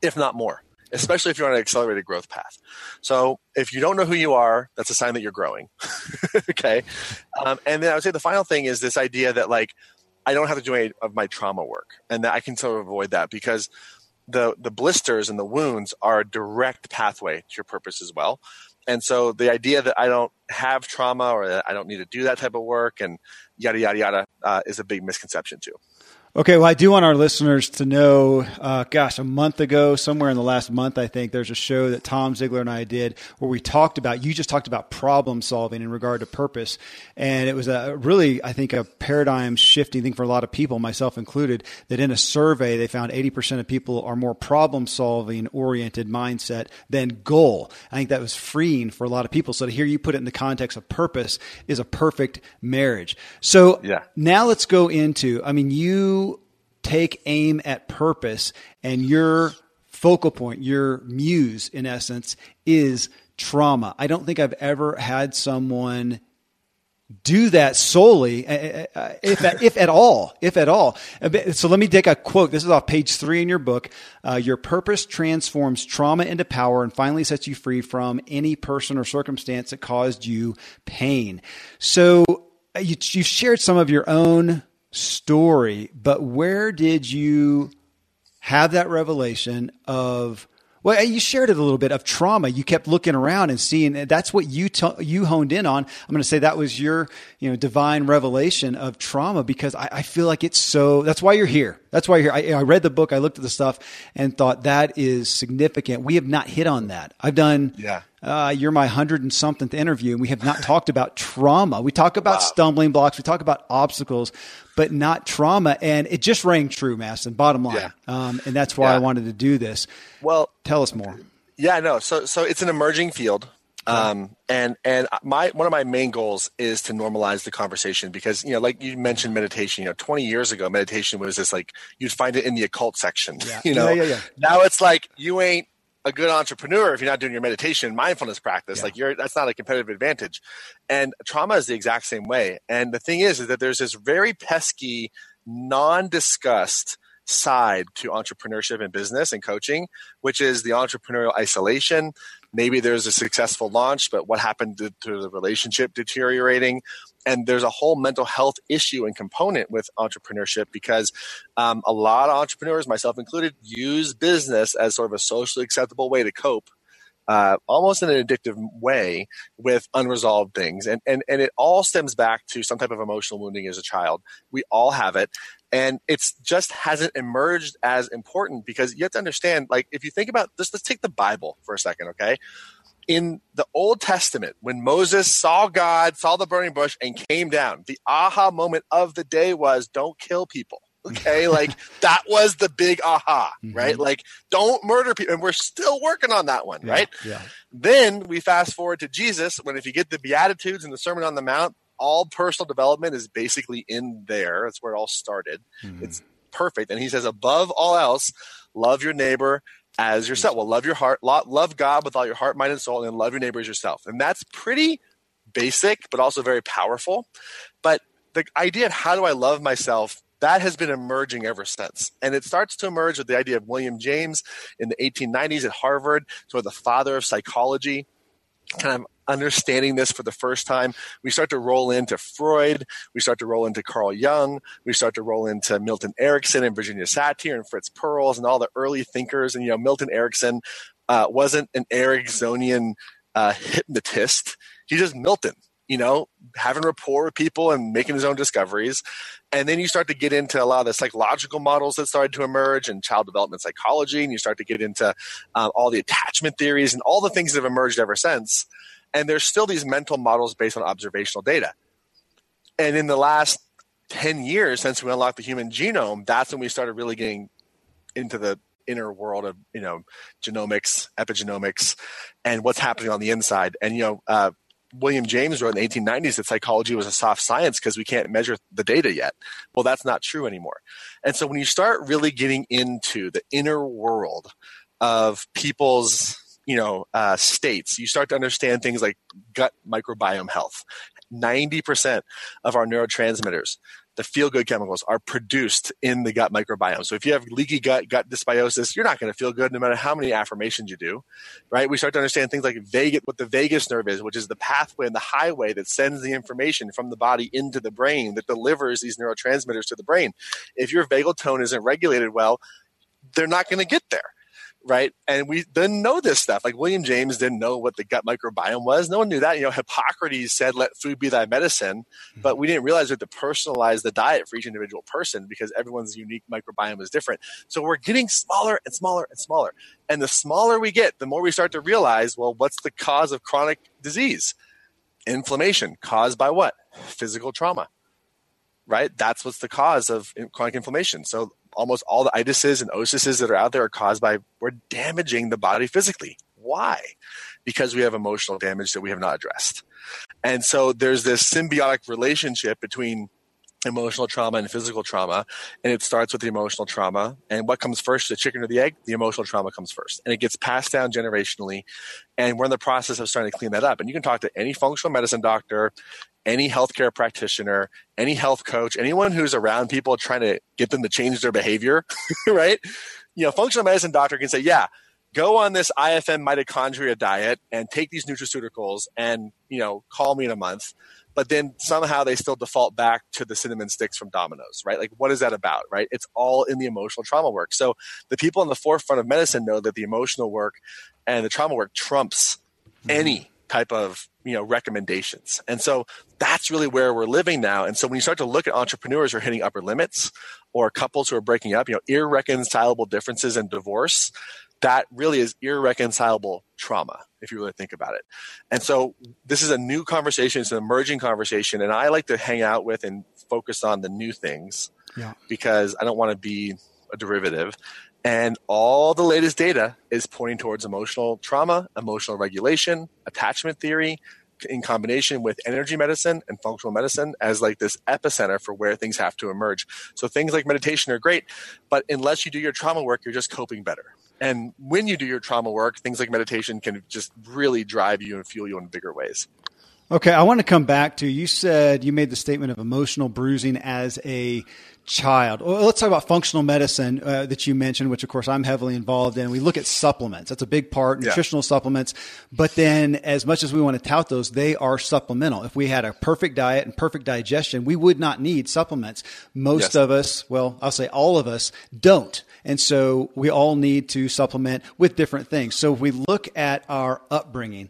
if not more, especially if you're on an accelerated growth path. So if you don't know who you are, that's a sign that you're growing. okay. Um, and then I would say the final thing is this idea that, like, I don't have to do any of my trauma work and that I can sort of avoid that because the the blisters and the wounds are a direct pathway to your purpose as well. And so the idea that I don't have trauma or that I don't need to do that type of work and yada yada yada uh, is a big misconception too. Okay, well, I do want our listeners to know. Uh, gosh, a month ago, somewhere in the last month, I think there's a show that Tom Ziglar and I did where we talked about. You just talked about problem solving in regard to purpose, and it was a really, I think, a paradigm shifting thing for a lot of people, myself included. That in a survey, they found 80% of people are more problem solving oriented mindset than goal. I think that was freeing for a lot of people. So to hear you put it in the context of purpose is a perfect marriage. So yeah. now let's go into. I mean, you take aim at purpose and your focal point, your muse in essence is trauma. I don't think I've ever had someone do that solely, uh, uh, uh, if at, if at all, if at all. So let me take a quote. This is off page three in your book. Uh, your purpose transforms trauma into power and finally sets you free from any person or circumstance that caused you pain. So you, have shared some of your own story, but where did you have that revelation of? Well, you shared it a little bit of trauma. You kept looking around and seeing that's what you t- you honed in on. I'm going to say that was your you know divine revelation of trauma because I, I feel like it's so. That's why you're here. That's why you're here. I, I, read the book, I looked at the stuff, and thought that is significant. We have not hit on that. I've done. Yeah. Uh, you're my hundred and something interview, and we have not talked about trauma. We talk about wow. stumbling blocks, we talk about obstacles, but not trauma. And it just rang true, Mastin. Bottom line, yeah. um, and that's why yeah. I wanted to do this. Well, tell us more. Yeah, no. So, so it's an emerging field. Um, and and my one of my main goals is to normalize the conversation because you know, like you mentioned, meditation. You know, twenty years ago, meditation was just like you'd find it in the occult section. Yeah. You know, yeah, yeah, now it's like you ain't a good entrepreneur if you're not doing your meditation mindfulness practice. Like you're that's not a competitive advantage. And trauma is the exact same way. And the thing is, is that there's this very pesky, non-discussed side to entrepreneurship and business and coaching, which is the entrepreneurial isolation. Maybe there's a successful launch, but what happened to, to, the relationship deteriorating? And there's a whole mental health issue and component with entrepreneurship because um, a lot of entrepreneurs, myself included, use business as sort of a socially acceptable way to cope uh, almost in an addictive way with unresolved things. And, and, and it all stems back to some type of emotional wounding as a child. We all have it. And it's just hasn't emerged as important because you have to understand, like, if you think about this, let's take the Bible for a second, okay? In the Old Testament, when Moses saw God, saw the burning bush, and came down, the aha moment of the day was don't kill people. Okay, like that was the big aha, mm-hmm. right? Like, don't murder people. And we're still working on that one, yeah, right? Yeah. Then we fast forward to Jesus when if you get the Beatitudes and the Sermon on the Mount, all personal development is basically in there. That's where it all started. Mm-hmm. It's perfect. And he says, above all else, love your neighbor as yourself. Well, love your heart, love God with all your heart, mind, and soul, and love your neighbor as yourself. And that's pretty basic, but also very powerful. But the idea of how do I love myself that has been emerging ever since. And it starts to emerge with the idea of William James in the 1890s at Harvard, sort of the father of psychology, kind of understanding this for the first time. We start to roll into Freud, we start to roll into Carl Jung, we start to roll into Milton Erickson and Virginia Satir and Fritz Perls and all the early thinkers. And, you know, Milton Erickson uh, wasn't an Ericksonian uh, hypnotist. He's just Milton you know, having rapport with people and making his own discoveries. And then you start to get into a lot of the psychological models that started to emerge and child development psychology. And you start to get into um, all the attachment theories and all the things that have emerged ever since. And there's still these mental models based on observational data. And in the last 10 years since we unlocked the human genome, that's when we started really getting into the inner world of, you know, genomics, epigenomics, and what's happening on the inside. And, you know, uh, William James wrote in the 1890s that psychology was a soft science because we can't measure the data yet. Well, that's not true anymore. And so when you start really getting into the inner world of people's you know uh, states you start to understand things like gut microbiome health 90% of our neurotransmitters the feel good chemicals are produced in the gut microbiome. So if you have leaky gut, gut dysbiosis, you're not going to feel good no matter how many affirmations you do, right? We start to understand things like what the vagus nerve is, which is the pathway and the highway that sends the information from the body into the brain that delivers these neurotransmitters to the brain. If your vagal tone isn't regulated well, they're not going to get there right? And we didn't know this stuff. Like William James didn't know what the gut microbiome was. No one knew that. You know, Hippocrates said, "Let food be thy medicine," mm-hmm. but we didn't realize we had to personalize the diet for each individual person because everyone's unique microbiome is different. So we're getting smaller and smaller and smaller. And the smaller we get, the more we start to realize, well, what's the cause of chronic disease? Inflammation caused by what? Physical trauma right? That's what's the cause of chronic inflammation. So almost all the itises and osises that are out there are caused by we're damaging the body physically. Why? Because we have emotional damage that we have not addressed. And so there's this symbiotic relationship between emotional trauma and physical trauma. And it starts with the emotional trauma. And what comes first, the chicken or the egg? The emotional trauma comes first. And it gets passed down generationally. And we're in the process of starting to clean that up. And you can talk to any functional medicine doctor, any healthcare practitioner, any health coach, anyone who's around people trying to get them to change their behavior, right? You know, functional medicine doctor can say, yeah, go on this IFM mitochondria diet and take these nutraceuticals and, you know, call me in a month. But then somehow they still default back to the cinnamon sticks from Domino's, right? Like, what is that about, right? It's all in the emotional trauma work. So the people in the forefront of medicine know that the emotional work and the trauma work trumps mm-hmm. any type of you know recommendations. And so that's really where we're living now. And so when you start to look at entrepreneurs who are hitting upper limits or couples who are breaking up you know irreconcilable differences and divorce that really is irreconcilable trauma if you really think about it. And so this is a new conversation. It's an emerging conversation. And i like to hang out with and focus on the new things yeah. because i don't want to be a derivative. And all the latest data is pointing towards emotional trauma, emotional regulation, attachment theory, in combination with energy medicine and functional medicine as like this epicenter for where things have to emerge. So things like meditation are great, but unless you do your trauma work, you're just coping better. And when you do your trauma work, things like meditation can just really drive you and fuel you in bigger ways. Okay, I want to come back to you said you made the statement of emotional bruising as a child. Well, let's talk about functional medicine uh, that you mentioned, which of course I'm heavily involved in. We look at supplements. That's a big part, nutritional yeah. supplements. But then as much as we want to tout those, they are supplemental. If we had a perfect diet and perfect digestion, we would not need supplements. Most yes. of us, well, I'll say all of us don't. And so we all need to supplement with different things. So if we look at our upbringing,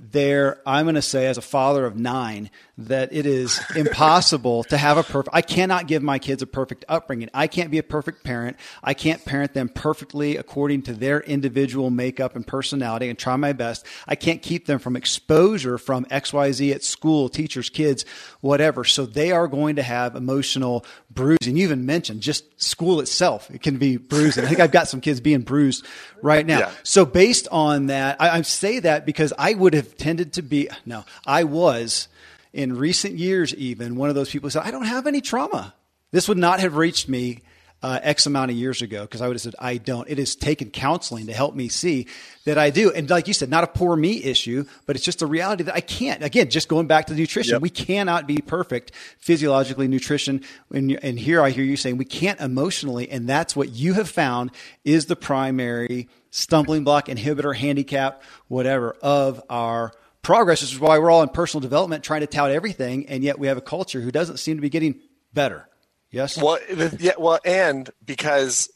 there, I'm going to say, as a father of nine, that it is impossible to have a perfect. I cannot give my kids a perfect upbringing. I can't be a perfect parent. I can't parent them perfectly according to their individual makeup and personality and try my best. I can't keep them from exposure from XYZ at school, teachers, kids, whatever. So they are going to have emotional bruising. You even mentioned just school itself. It can be bruising. I think I've got some kids being bruised right now. Yeah. So based on that, I, I say that because I would have tended to be, no, I was in recent years, even one of those people said, I don't have any trauma. This would not have reached me uh, X amount of years ago because I would have said I don't. It has taken counseling to help me see that I do. And like you said, not a poor me issue, but it's just a reality that I can't. Again, just going back to nutrition, yep. we cannot be perfect physiologically, nutrition. And, and here I hear you saying we can't emotionally, and that's what you have found is the primary stumbling block, inhibitor, handicap, whatever of our progress. This is why we're all in personal development trying to tout everything, and yet we have a culture who doesn't seem to be getting better. Yes. Well, yeah. Well, and because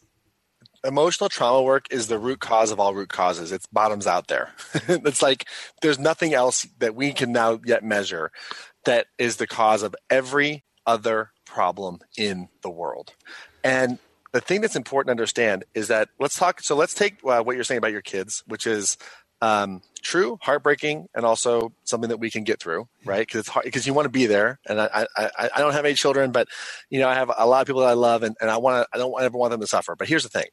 emotional trauma work is the root cause of all root causes. It's bottoms out there. it's like there's nothing else that we can now yet measure that is the cause of every other problem in the world. And the thing that's important to understand is that let's talk. So let's take uh, what you're saying about your kids, which is um, true, heartbreaking, and also something that we can get through, right? Because it's hard because you want to be there. And I, I, I don't have any children, but you know, I have a lot of people that I love, and, and I want to. I don't ever want them to suffer. But here's the thing: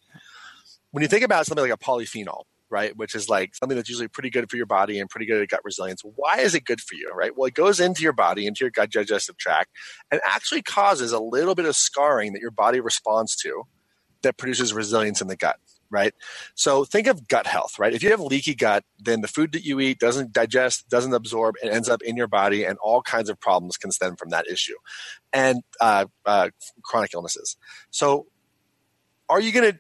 when you think about something like a polyphenol, right, which is like something that's usually pretty good for your body and pretty good at gut resilience, why is it good for you, right? Well, it goes into your body, into your gut digestive tract, and actually causes a little bit of scarring that your body responds to, that produces resilience in the gut right? So think of gut health, right? If you have leaky gut, then the food that you eat doesn't digest, doesn't absorb, and ends up in your body, and all kinds of problems can stem from that issue, and uh, uh, chronic illnesses. So, are you going to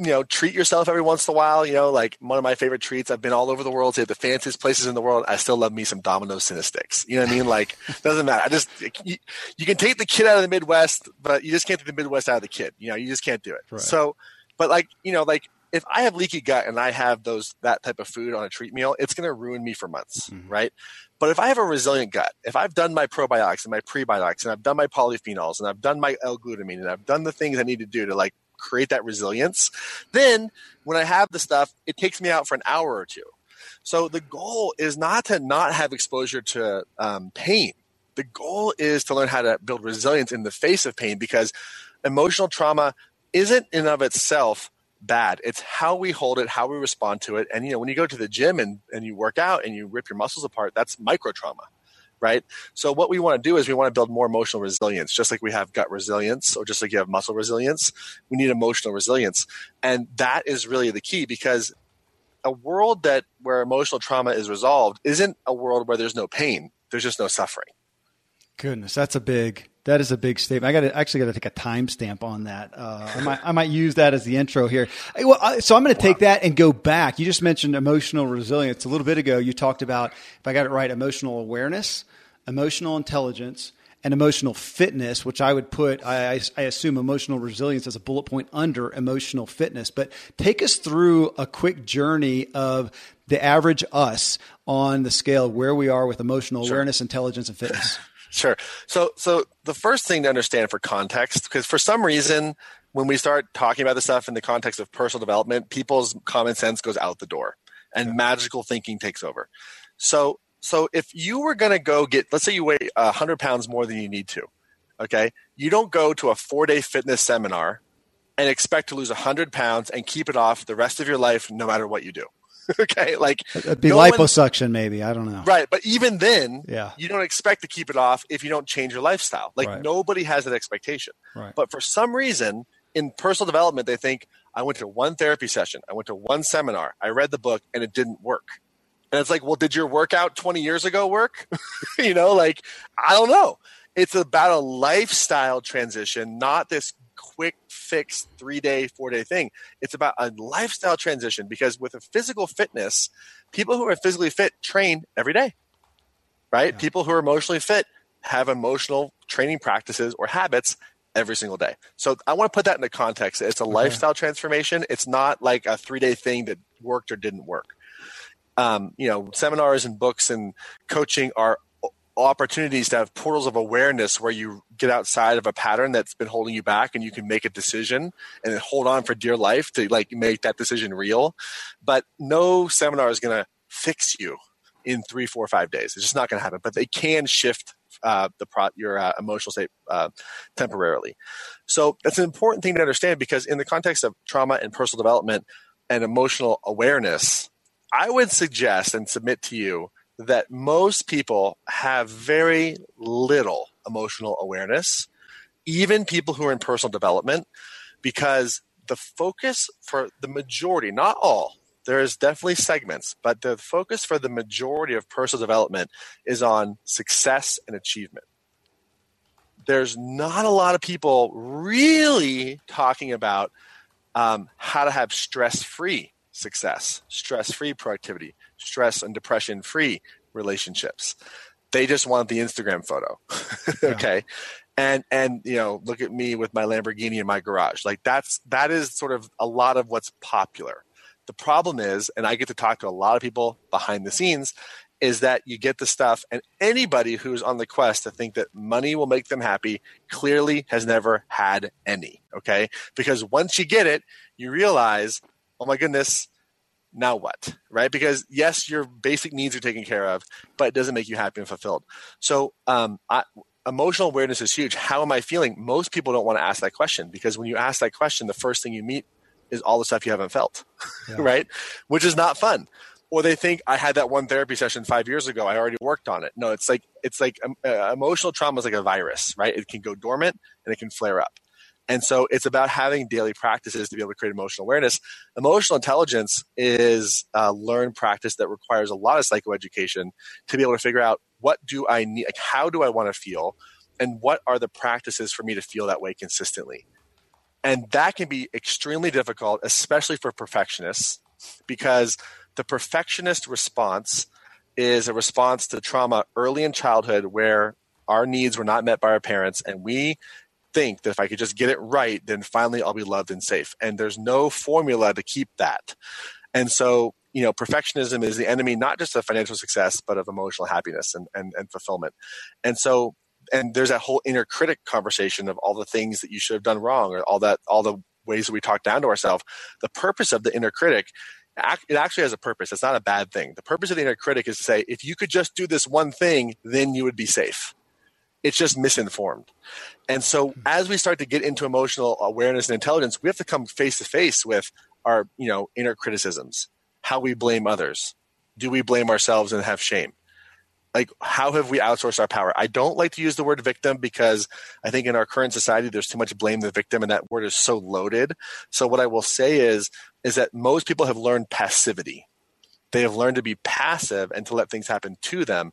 you know, treat yourself every once in a while. You know, like one of my favorite treats. I've been all over the world, to the fanciest places in the world. I still love me some Domino's Cinna Stix. You know what I mean? Like, doesn't matter. I just you, you, can take the kid out of the Midwest, but you just can't take the Midwest out of the kid. You know, you just can't do it. Right. So but like, you know, like if I have leaky gut and I have those that type of food on a treat meal, it's going to ruin me for months, mm-hmm. right? But if I have a resilient gut, if I've done my probiotics and my prebiotics and I've done my polyphenols and I've done my L-glutamine and I've done the things I need to do to like create that resilience, then when I have the stuff, it takes me out for an hour or two. So the goal is not to not have exposure to um, pain. The goal is to learn how to build resilience in the face of pain because emotional trauma isn't in of itself bad. It's how we hold it, how we respond to it. And you know, when you go to the gym and, and you work out and you rip your muscles apart, that's micro trauma. Right. So what we want to do is we want to build more emotional resilience, just like we have gut resilience or just like you have muscle resilience. We need emotional resilience. And that is really the key because a world that where emotional trauma is resolved isn't a world where there's no pain. There's just no suffering. Goodness, that's a big that is a big statement. I got to actually got to take a timestamp on that. Uh, I might I might use that as the intro here. Well, so I'm going to take wow. that and go back. You just mentioned emotional resilience a little bit ago. You talked about, if I got it right, emotional awareness, emotional intelligence, and emotional fitness, which I would put, I, I, assume emotional resilience as a bullet point under emotional fitness. But take us through a quick journey of the average us on the scale of where we are with emotional sure. awareness, intelligence, and fitness. Sure. So, so the first thing to understand for context, because for some reason, when we start talking about this stuff in the context of personal development, people's common sense goes out the door, and magical thinking takes over. So, so if you were going to go get, let's say you weigh hundred pounds more than you need to, okay, you don't go to a four day fitness seminar and expect to lose hundred pounds and keep it off the rest of your life, no matter what you do. okay, like It'd be no liposuction, one, maybe I don't know. Right, but even then, yeah, you don't expect to keep it off if you don't change your lifestyle. Like right. nobody has that expectation. Right. But for some reason, in personal development, they think I went to one therapy session, I went to one seminar, I read the book, and it didn't work. And it's like, well, did your workout 20 years ago work? you know, like I don't know. It's about a lifestyle transition, not this quick fix three day, four day thing. It's about a lifestyle transition because with a physical fitness, people who are physically fit train every day, right? Yeah. People who are emotionally fit have emotional training practices or habits every single day. So I want to put that into context. It's a okay. lifestyle transformation. It's not like a three day thing that worked or didn't work. Um, you know, seminars and books and coaching are opportunities to have portals of awareness where you get outside of a pattern that's been holding you back and you can make a decision and hold on for dear life to like make that decision real. But no seminar is going to fix you in three four five days. It's just not going to happen. But they can shift uh, the pro- your uh, emotional state uh, temporarily. So that's an important thing to understand because in the context of trauma and personal development and emotional awareness i would suggest and submit to you that most people have very little emotional awareness, even people who are in personal development, because the focus for the majority, not all, there is definitely segments, but the focus for the majority of personal development is on success and achievement. There's not a lot of people really talking about um, how to have stress free success, stress free productivity, stress and depression free relationships. They just want the Instagram photo. okay. And and you know, look at me with my Lamborghini in my garage. Like that's that is sort of a lot of what's popular. The problem is, and I get to talk to a lot of people behind the scenes, is that you get the stuff, and anybody who's on the quest to think that money will make them happy clearly has never had any. Okay. Because once you get it, you realize, oh my goodness, now what? Right? Because yes, your basic needs are taken care of, but it doesn't make you happy and fulfilled. So, um, I, emotional awareness is huge. How am I feeling? Most people don't want to ask that question because when you ask that question, the first thing you meet is all the stuff you haven't felt, yeah. right? Which is not fun. Or they think I had that one therapy session five years ago. I already worked on it. No, it's like it's like um, uh, emotional trauma is like a virus, right? It can go dormant and it can flare up. And so it's about having daily practices to be able to create emotional awareness. Emotional intelligence is a learned practice that requires a lot of psychoeducation to be able to figure out what do I need, like how do I want to feel, and what are the practices for me to feel that way consistently. And that can be extremely difficult, especially for perfectionists, because the perfectionist response is a response to trauma early in childhood where our needs were not met by our parents and we think that if I could just get it right, then finally I'll be loved and safe. And there's no formula to keep that. And so, you know, perfectionism is the enemy not just of financial success, but of emotional happiness and, and, and fulfillment. And so, and there's that whole inner critic conversation of all the things that you should have done wrong or all that, all the ways that we talk down to ourselves. The purpose of the inner critic it actually has a purpose. It's not a bad thing. The purpose of the inner critic is to say, if you could just do this one thing, then you would be safe. It's just misinformed. And so hmm. as we start to get into emotional awareness and intelligence, we have to come face to face with our, you know, inner criticisms, how we blame others. Do we blame ourselves and have shame? Like, how have we outsourced our power? I don't like to use the word victim because I think in our current society, there's too much blame the victim, and that word is so loaded. So, what I will say is, is that most people have learned passivity. They have learned to be passive and to let things happen to them.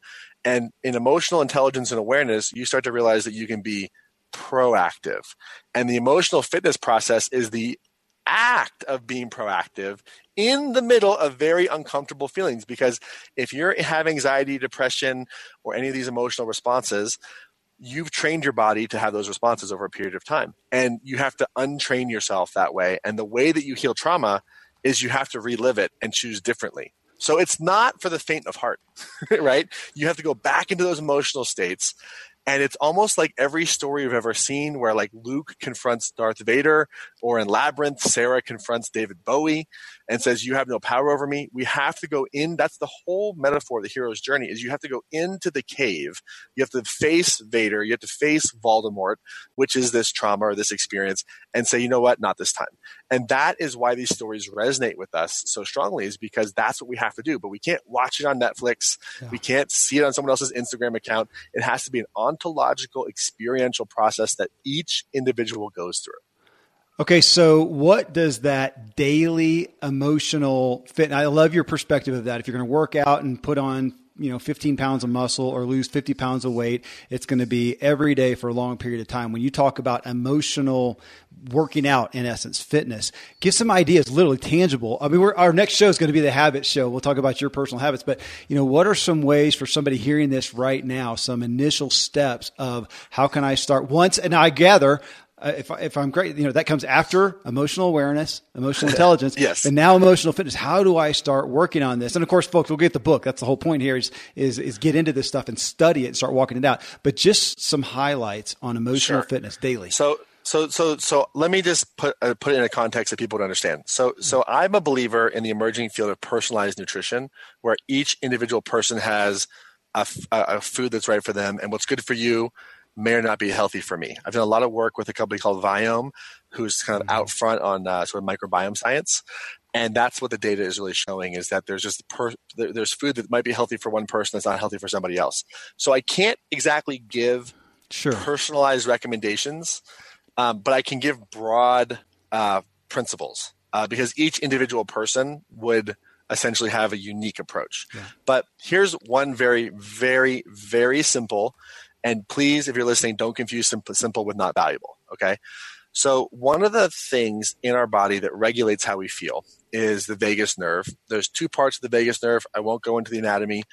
And in emotional intelligence and awareness, you start to realize that you can be proactive. And the emotional fitness process is the act of being proactive in the middle of very uncomfortable feelings. Because if you have anxiety, depression, or any of these emotional responses, you've trained your body to have those responses over a period of time. And you have to untrain yourself that way. And the way that you heal trauma is you have to relive it and choose differently. So it's not for the faint of heart, right? You have to go back into those emotional states. And it's almost like every story you've ever seen where like Luke confronts Darth Vader or in Labyrinth, Sarah confronts David Bowie and says, you have no power over me. We have to go in. That's the whole metaphor of the hero's journey is you have to go into the cave. You have to face Vader. You have to face Voldemort, which is this trauma or this experience and say, you know what? Not this time. And that is why these stories resonate with us so strongly is because that's what we have to do. But we can't watch it on Netflix. Yeah. We can't see it on someone else's Instagram account. It has to be an ontological, experiential process that each individual goes through. Okay, so what does that daily emotional fit? I love your perspective of that. If you're going to work out and put on you know 15 pounds of muscle or lose 50 pounds of weight it's going to be every day for a long period of time when you talk about emotional working out in essence fitness give some ideas literally tangible i mean our next show is going to be the habit show we'll talk about your personal habits but you know what are some ways for somebody hearing this right now some initial steps of how can i start once and i gather uh, if, if I'm great, you know, that comes after emotional awareness, emotional intelligence. yes. And now emotional fitness. How do I start working on this? And of course, folks, we'll get the book. That's the whole point here is, is, is get into this stuff and study it and start walking it out. But just some highlights on emotional sure. fitness daily. So, so, so, so let me just put, uh, put it in a context that people to understand. So, so I'm a believer in the emerging field of personalized nutrition where each individual person has a, a food that's right for them and what's good for you may or not be healthy for me. I've done a lot of work with a company called Viome, who's kind of mm-hmm. out front on uh, sort of microbiome science, and that's what the data is really showing is that there's just per, there's food that might be healthy for one person that's not healthy for somebody else. So I can't exactly give sure. personalized recommendations, um, but I can give broad uh, principles uh, because each individual person would essentially have a unique approach. Yeah. But here's one very, very, very simple. And please, if you're listening, don't confuse simple, with not valuable. Okay. So, one of the things in our body that regulates how we feel is the vagus nerve. There's two parts of the vagus nerve. I won't go into the anatomy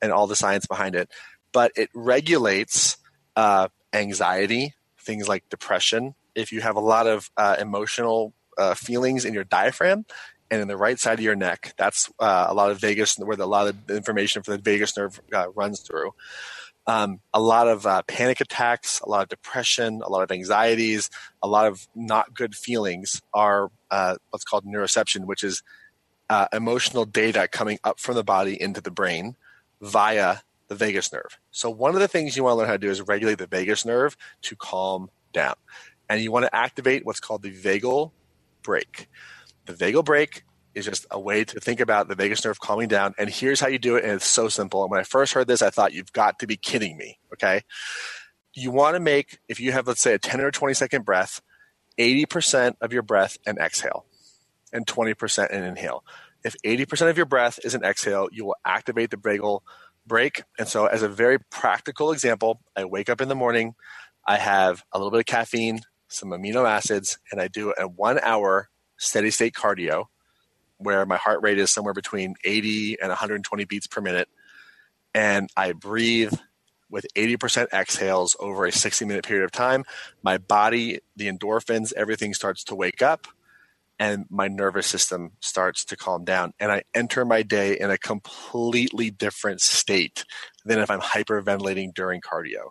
and all the science behind it, but it regulates uh, anxiety, things like depression. If you have a lot of uh, emotional uh, feelings in your diaphragm and in the right side of your neck, that's uh, a lot of vagus, where the, a lot of information for the vagus nerve uh, runs through. Um, a lot of uh, panic attacks, a lot of depression, a lot of anxieties, a lot of not good feelings are uh, what's called neuroception, which is uh, emotional data coming up from the body into the brain via the vagus nerve. So, one of the things you want to learn how to do is regulate the vagus nerve to calm down. And you want to activate what's called the vagal brake. The vagal brake is just a way to think about the vagus nerve calming down. And here's how you do it. And it's so simple. And when I first heard this, I thought, you've got to be kidding me. Okay. You want to make, if you have, let's say, a 10 or 20 second breath, 80% of your breath and exhale and 20% an inhale. If 80% of your breath is an exhale, you will activate the vagal brake. And so, as a very practical example, I wake up in the morning, I have a little bit of caffeine, some amino acids, and I do a one hour steady state cardio where my heart rate is somewhere between 80 and 120 beats per minute. And I breathe with 80% exhales over a 60 minute period of time. My body, the endorphins, everything starts to wake up and my nervous system starts to calm down. And I enter my day in a completely different state than if I'm hyperventilating during cardio.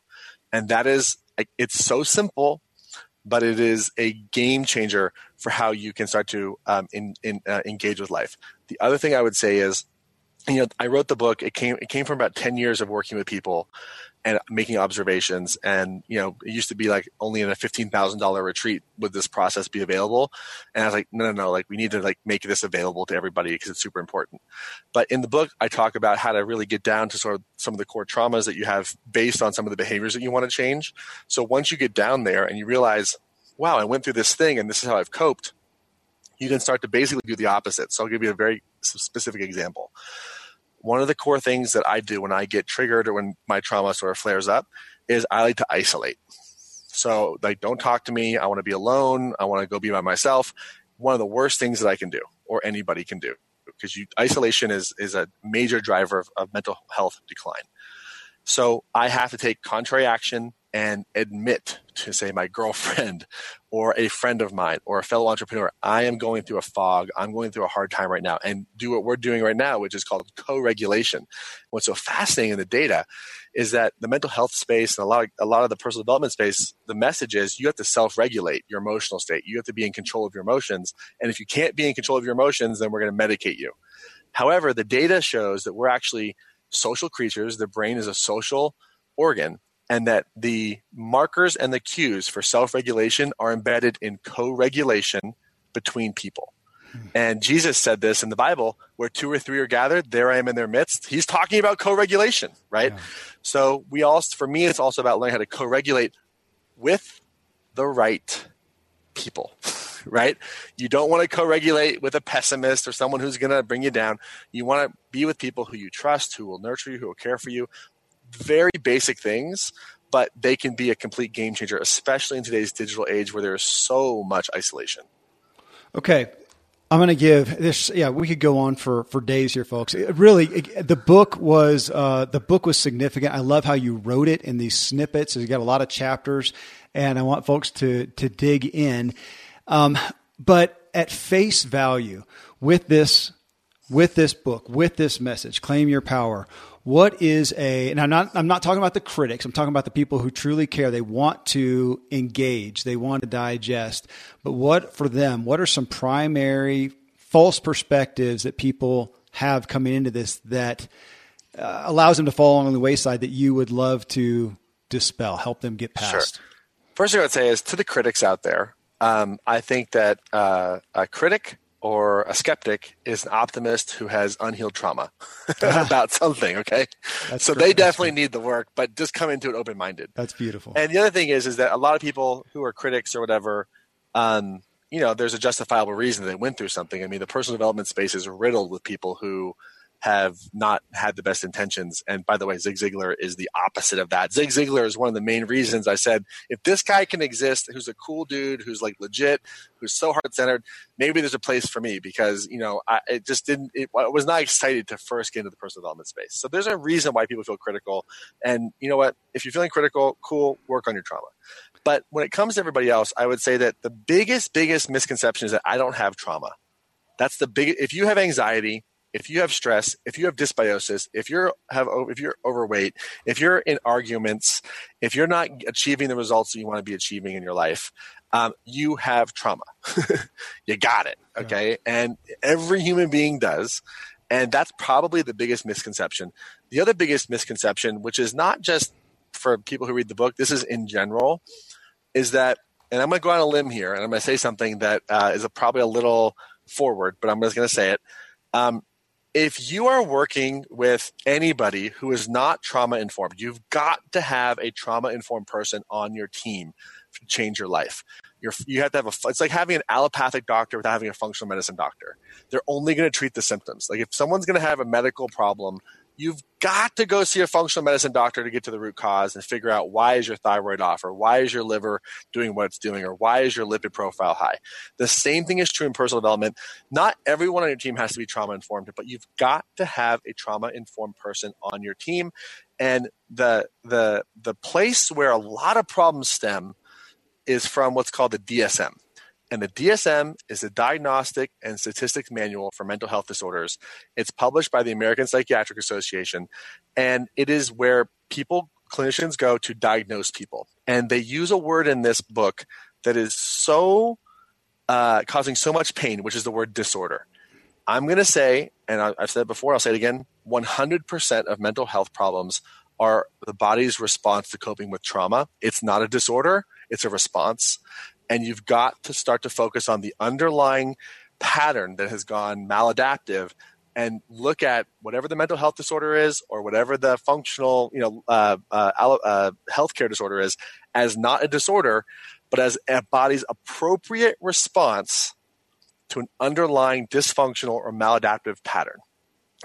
And that is, it's so simple, but it is a game changer for how you can start to um, in, in, uh, engage with life. The other thing I would say is, you know, I wrote the book. It came it came from about ten years of working with people and making observations. And you know, it used to be like only in a fifteen thousand dollar retreat would this process be available. And I was like, no, no, no. Like we need to like make this available to everybody because it's super important. But in the book, I talk about how to really get down to sort of some of the core traumas that you have based on some of the behaviors that you want to change. So once you get down there and you realize wow, I went through this thing and this is how I've coped, you can start to basically do the opposite. So I'll give you a very specific example. One of the core things that I do when I get triggered or when my trauma sort of flares up is I like to isolate. So, like, don't talk to me. I want to be alone. I want to go be by myself. One of the worst things that I can do, or anybody can do, because isolation is is a major driver of, of mental health decline. So I have to take contrary action and admit to say my girlfriend or a friend of mine or a fellow entrepreneur i am going through a fog. I'm going through a hard time right now. And do what we're doing right now which is called co-regulation. What's so fascinating in the data is that the mental health space and a lot of, a lot of the personal development space the message is you have to self-regulate your emotional state. You have to be in control of your emotions. And if you can't be in control of your emotions then we're going to medicate you. However the data shows that we're actually social creatures. The brain is a social organ and that the markers and the cues for self regulation are embedded in co regulation between people. Hmm. And Jesus said this in the Bible where two or three are gathered, there I am in their midst. He's talking about co regulation, right? Yeah. So, we all, for me, it's also about learning how to co regulate with the right people, right? You don't want to co regulate with a pessimist or someone who's going to bring you down. You want to be with people who you trust, who will nurture you, who will care for you, very basic things, but they can be a complete game changer, especially in today's digital age where there is so much isolation. Okay. I'm going to give this. Yeah, we could go on for, for days here, folks. It really, it, the book was uh, the book was significant. I love how you wrote it in these snippets. You got a lot of chapters, and I want folks to to dig in. Um, but at face value, with this with this book, with this message, claim your power what is a and I'm not I'm not talking about the critics. I'm talking about the people who truly care. They want to engage. They want to digest. But what for them? What are some primary false perspectives that people have coming into this that uh, allows them to fall along the wayside that you would love to dispel, help them get past? Sure. First thing I would say is to the critics out there, um, I think that uh, a critic or a skeptic is an optimist who has unhealed trauma about something okay That's so they definitely need the work but just come into it open-minded That's beautiful. And the other thing is, is that a lot of people who are critics or whatever, um, you know, there's a justifiable reason they went through something. I mean, the personal development space is riddled with people who have not had the best intentions. And by the way, Zig Ziglar is the opposite of that. Zig Ziglar is one of the main reasons I said, if this guy can exist, who's a cool dude, who's like legit, who's so heart centered, maybe there's a place for me because, you know, I, it just didn't, it, I was not excited to first get into the personal development space. So there's a reason why people feel critical. And you know what? If you're feeling critical, cool, work on your trauma. But when it comes to everybody else, I would say that the biggest, biggest misconception is that I don't have trauma. That's the big, if you have anxiety, if you have stress, if you have dysbiosis, if you're have if you're overweight, if you're in arguments, if you're not achieving the results that you want to be achieving in your life, um, you have trauma. you got it, okay? Yeah. And every human being does, and that's probably the biggest misconception. The other biggest misconception, which is not just for people who read the book, this is in general, is that, and I'm going to go on a limb here, and I'm going to say something that uh, is a, probably a little forward, but I'm just going to say it. Um, if you are working with anybody who is not trauma informed, you've got to have a trauma informed person on your team to change your life. You're, you have to have a, it's like having an allopathic doctor without having a functional medicine doctor. They're only going to treat the symptoms. Like if someone's going to have a medical problem, you've got to go see a functional medicine doctor to get to the root cause and figure out why is your thyroid off or why is your liver doing what it's doing or why is your lipid profile high. The same thing is true in personal development. Not everyone on your team has to be trauma informed but you've got to have a trauma informed person on your team. And the the the place where a lot of problems stem is from what's called the DSM and the DSM is the Diagnostic and Statistics Manual for Mental Health Disorders. It's published by the American Psychiatric Association, and it is where people, clinicians go to diagnose people. And they use a word in this book that is so uh, causing so much pain, which is the word disorder. I'm going to say, and I've said it before, I'll say it again 100% of mental health problems are the body's response to coping with trauma. It's not a disorder, it's a response and you've got to start to focus on the underlying pattern that has gone maladaptive and look at whatever the mental health disorder is or whatever the functional you know uh, uh, uh, healthcare disorder is as not a disorder but as a body's appropriate response to an underlying dysfunctional or maladaptive pattern.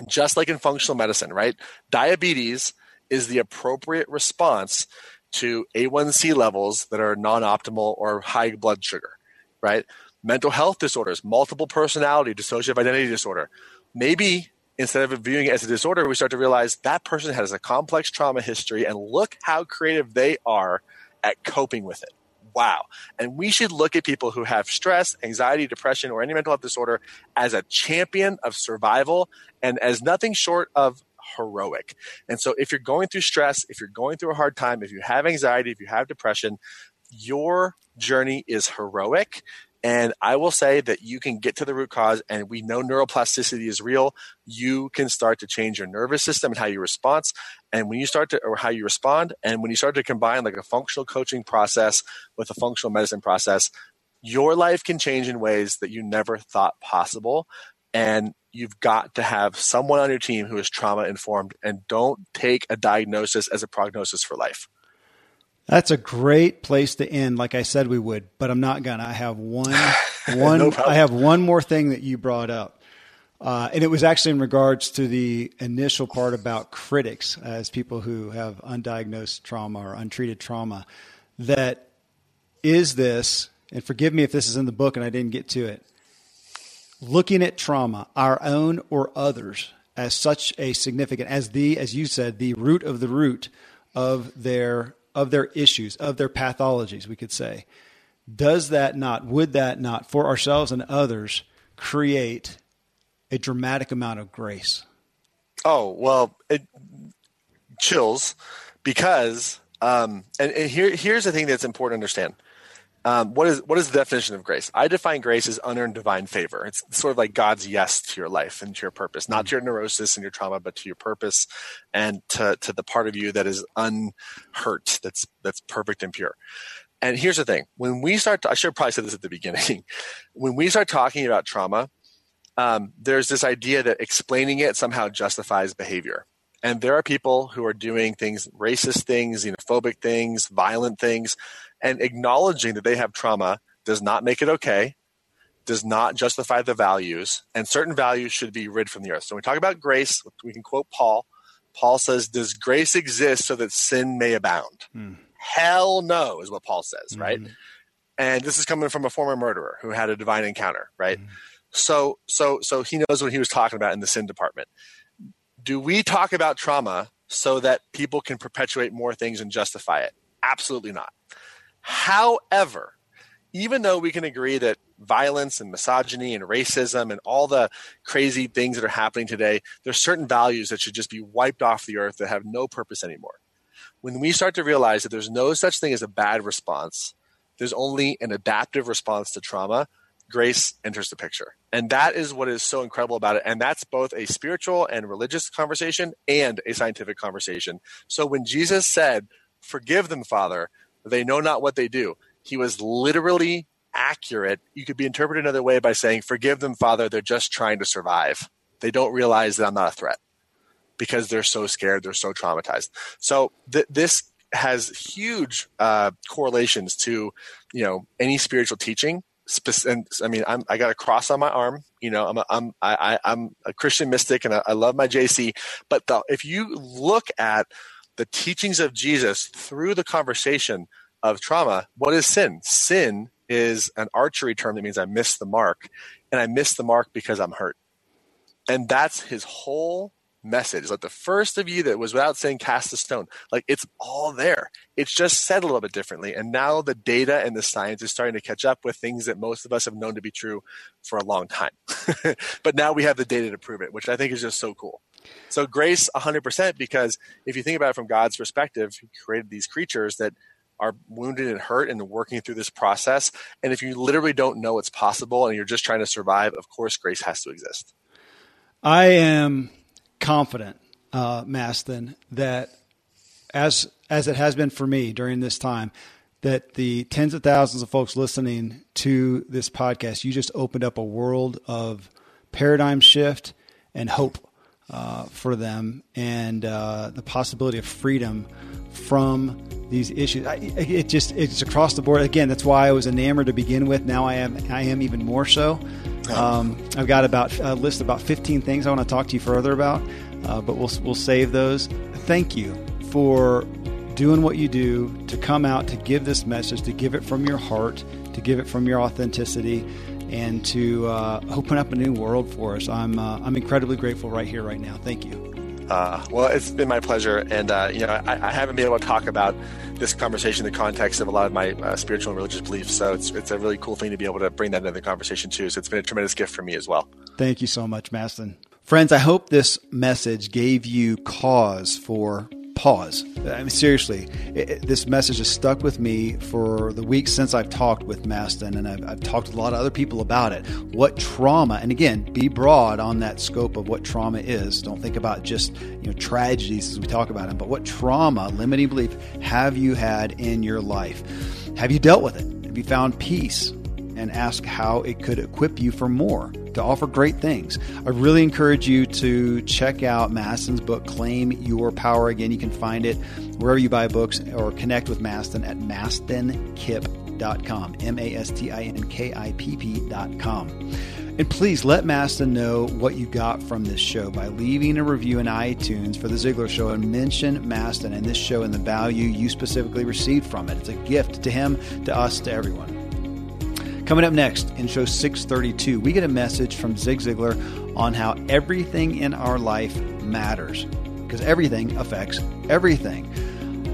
Just like in functional medicine right? Diabetes is the appropriate response to A1C levels that are non optimal or high blood sugar, right? Mental health disorders, multiple personality, dissociative identity disorder. Maybe instead of viewing it as a disorder, we start to realize that person has a complex trauma history and look how creative they are at coping with it. Wow. And we should look at people who have stress, anxiety, depression, or any mental health disorder as a champion of survival and as nothing short of heroic. And so if you're going through stress, if you're going through a hard time, if you have anxiety, if you have depression, your journey is heroic. And I will say that you can get to the root cause, and we know neuroplasticity is real. You can start to change your nervous system and how you respond. And when you start to, or how you respond, and when you start to combine like a functional coaching process with a functional medicine process, your life can change in ways that you never thought possible. And you've got to have someone on your team who is trauma informed and don't take a diagnosis as a prognosis for life. That's a great place to end, like I said we would, but I'm not gonna. I have one, one. no I have one more thing that you brought up, uh, and it was actually in regards to the initial part about critics as people who have undiagnosed trauma or untreated trauma. That is this, and forgive me if this is in the book and I didn't get to it looking at trauma, our own or others, as such a significant as the as you said the root of the root of their of their issues of their pathologies we could say. Does that not would that not for ourselves and others create a dramatic amount of grace? Oh well it chills because um and, and here here's the thing that's important to understand um, what is what is the definition of grace? I define grace as unearned divine favor. It's sort of like God's yes to your life and to your purpose, not to your neurosis and your trauma, but to your purpose and to, to the part of you that is unhurt, that's that's perfect and pure. And here's the thing: when we start, to, I should probably said this at the beginning. when we start talking about trauma, um, there's this idea that explaining it somehow justifies behavior. And there are people who are doing things, racist things, xenophobic things, violent things, and acknowledging that they have trauma does not make it okay. does not justify the values, and certain values should be rid from the earth. So when we talk about grace, we can quote Paul. Paul says, Does grace exist so that sin may abound? Mm. Hell no, is what Paul says, mm. right? And this is coming from a former murderer who had a divine encounter, right? Mm. So, so, so he knows what he was talking about in the sin department. Do we talk about trauma so that people can perpetuate more things and justify it? Absolutely not. However, even though we can agree that violence and misogyny and racism and all the crazy things that are happening today, there's certain values that should just be wiped off the earth that have no purpose anymore. When we start to realize that there's no such thing as a bad response, there's only an adaptive response to trauma, grace enters the picture. And that is what is so incredible about it. And that's both a spiritual and religious conversation and a scientific conversation. So when Jesus said, Forgive them, Father, they know not what they do, he was literally accurate. You could be interpreted another way by saying, Forgive them, Father, they're just trying to survive. They don't realize that I'm not a threat because they're so scared, they're so traumatized. So th- this has huge uh, correlations to you know any spiritual teaching. And, I mean, I'm, I got a cross on my arm. You know, I'm a, I'm I, I'm a Christian mystic, and I, I love my JC. But the, if you look at the teachings of Jesus through the conversation of trauma, what is sin? Sin is an archery term that means I missed the mark, and I missed the mark because I'm hurt. And that's his whole message. Like the first of you that was without saying cast a stone. Like it's all there. It's just said a little bit differently. And now the data and the science is starting to catch up with things that most of us have known to be true for a long time. but now we have the data to prove it, which I think is just so cool. So grace 100% because if you think about it from God's perspective, he created these creatures that are wounded and hurt and working through this process. And if you literally don't know it's possible and you're just trying to survive, of course grace has to exist. I am confident, uh, Mastin, that as as it has been for me during this time, that the tens of thousands of folks listening to this podcast, you just opened up a world of paradigm shift and hope uh, for them, and uh, the possibility of freedom from these issues. I, it just it's across the board. Again, that's why I was enamored to begin with. Now I am I am even more so. Um, I've got about a list of about 15 things I want to talk to you further about, uh, but we'll we'll save those. Thank you for doing what you do to come out to give this message, to give it from your heart, to give it from your authenticity, and to uh, open up a new world for us. I'm uh, I'm incredibly grateful right here, right now. Thank you. Uh, well, it's been my pleasure, and uh, you know, I, I, haven't been able to talk about this conversation in the context of a lot of my uh, spiritual and religious beliefs. So it's it's a really cool thing to be able to bring that into the conversation too. So it's been a tremendous gift for me as well. Thank you so much, Mastin. Friends, I hope this message gave you cause for pause. I mean, seriously, it, this message has stuck with me for the weeks since I've talked with Mastin, and I've, I've talked to a lot of other people about it. What trauma, and again, be broad on that scope of what trauma is. Don't think about just you know tragedies as we talk about them, but what trauma, limiting belief, have you had in your life? Have you dealt with it? Have you found peace? And ask how it could equip you for more to offer great things. I really encourage you to check out Mastin's book, Claim Your Power. Again, you can find it wherever you buy books or connect with Mastin at mastinkipp.com, M A S T I N K I P P.com. And please let Mastin know what you got from this show by leaving a review in iTunes for The Ziglar Show and mention Mastin and this show and the value you specifically received from it. It's a gift to him, to us, to everyone. Coming up next in show 632, we get a message from Zig Ziglar on how everything in our life matters because everything affects everything.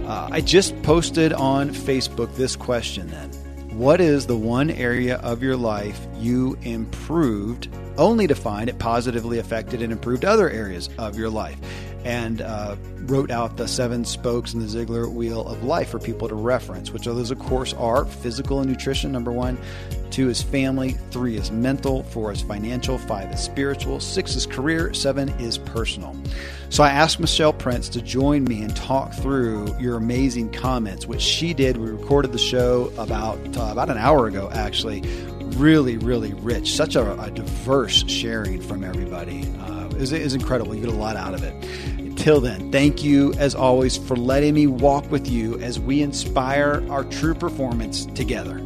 Uh, I just posted on Facebook this question then. What is the one area of your life you improved only to find it positively affected and improved other areas of your life? And uh, wrote out the seven spokes in the Ziglar wheel of life for people to reference, which of those, of course, are physical and nutrition, number one. Two is family. Three is mental. Four is financial. Five is spiritual. Six is career. Seven is personal. So I asked Michelle Prince to join me and talk through your amazing comments, which she did. We recorded the show about uh, about an hour ago, actually. Really, really rich. Such a, a diverse sharing from everybody. Uh, is is incredible. You get a lot out of it. Until then, thank you as always for letting me walk with you as we inspire our true performance together.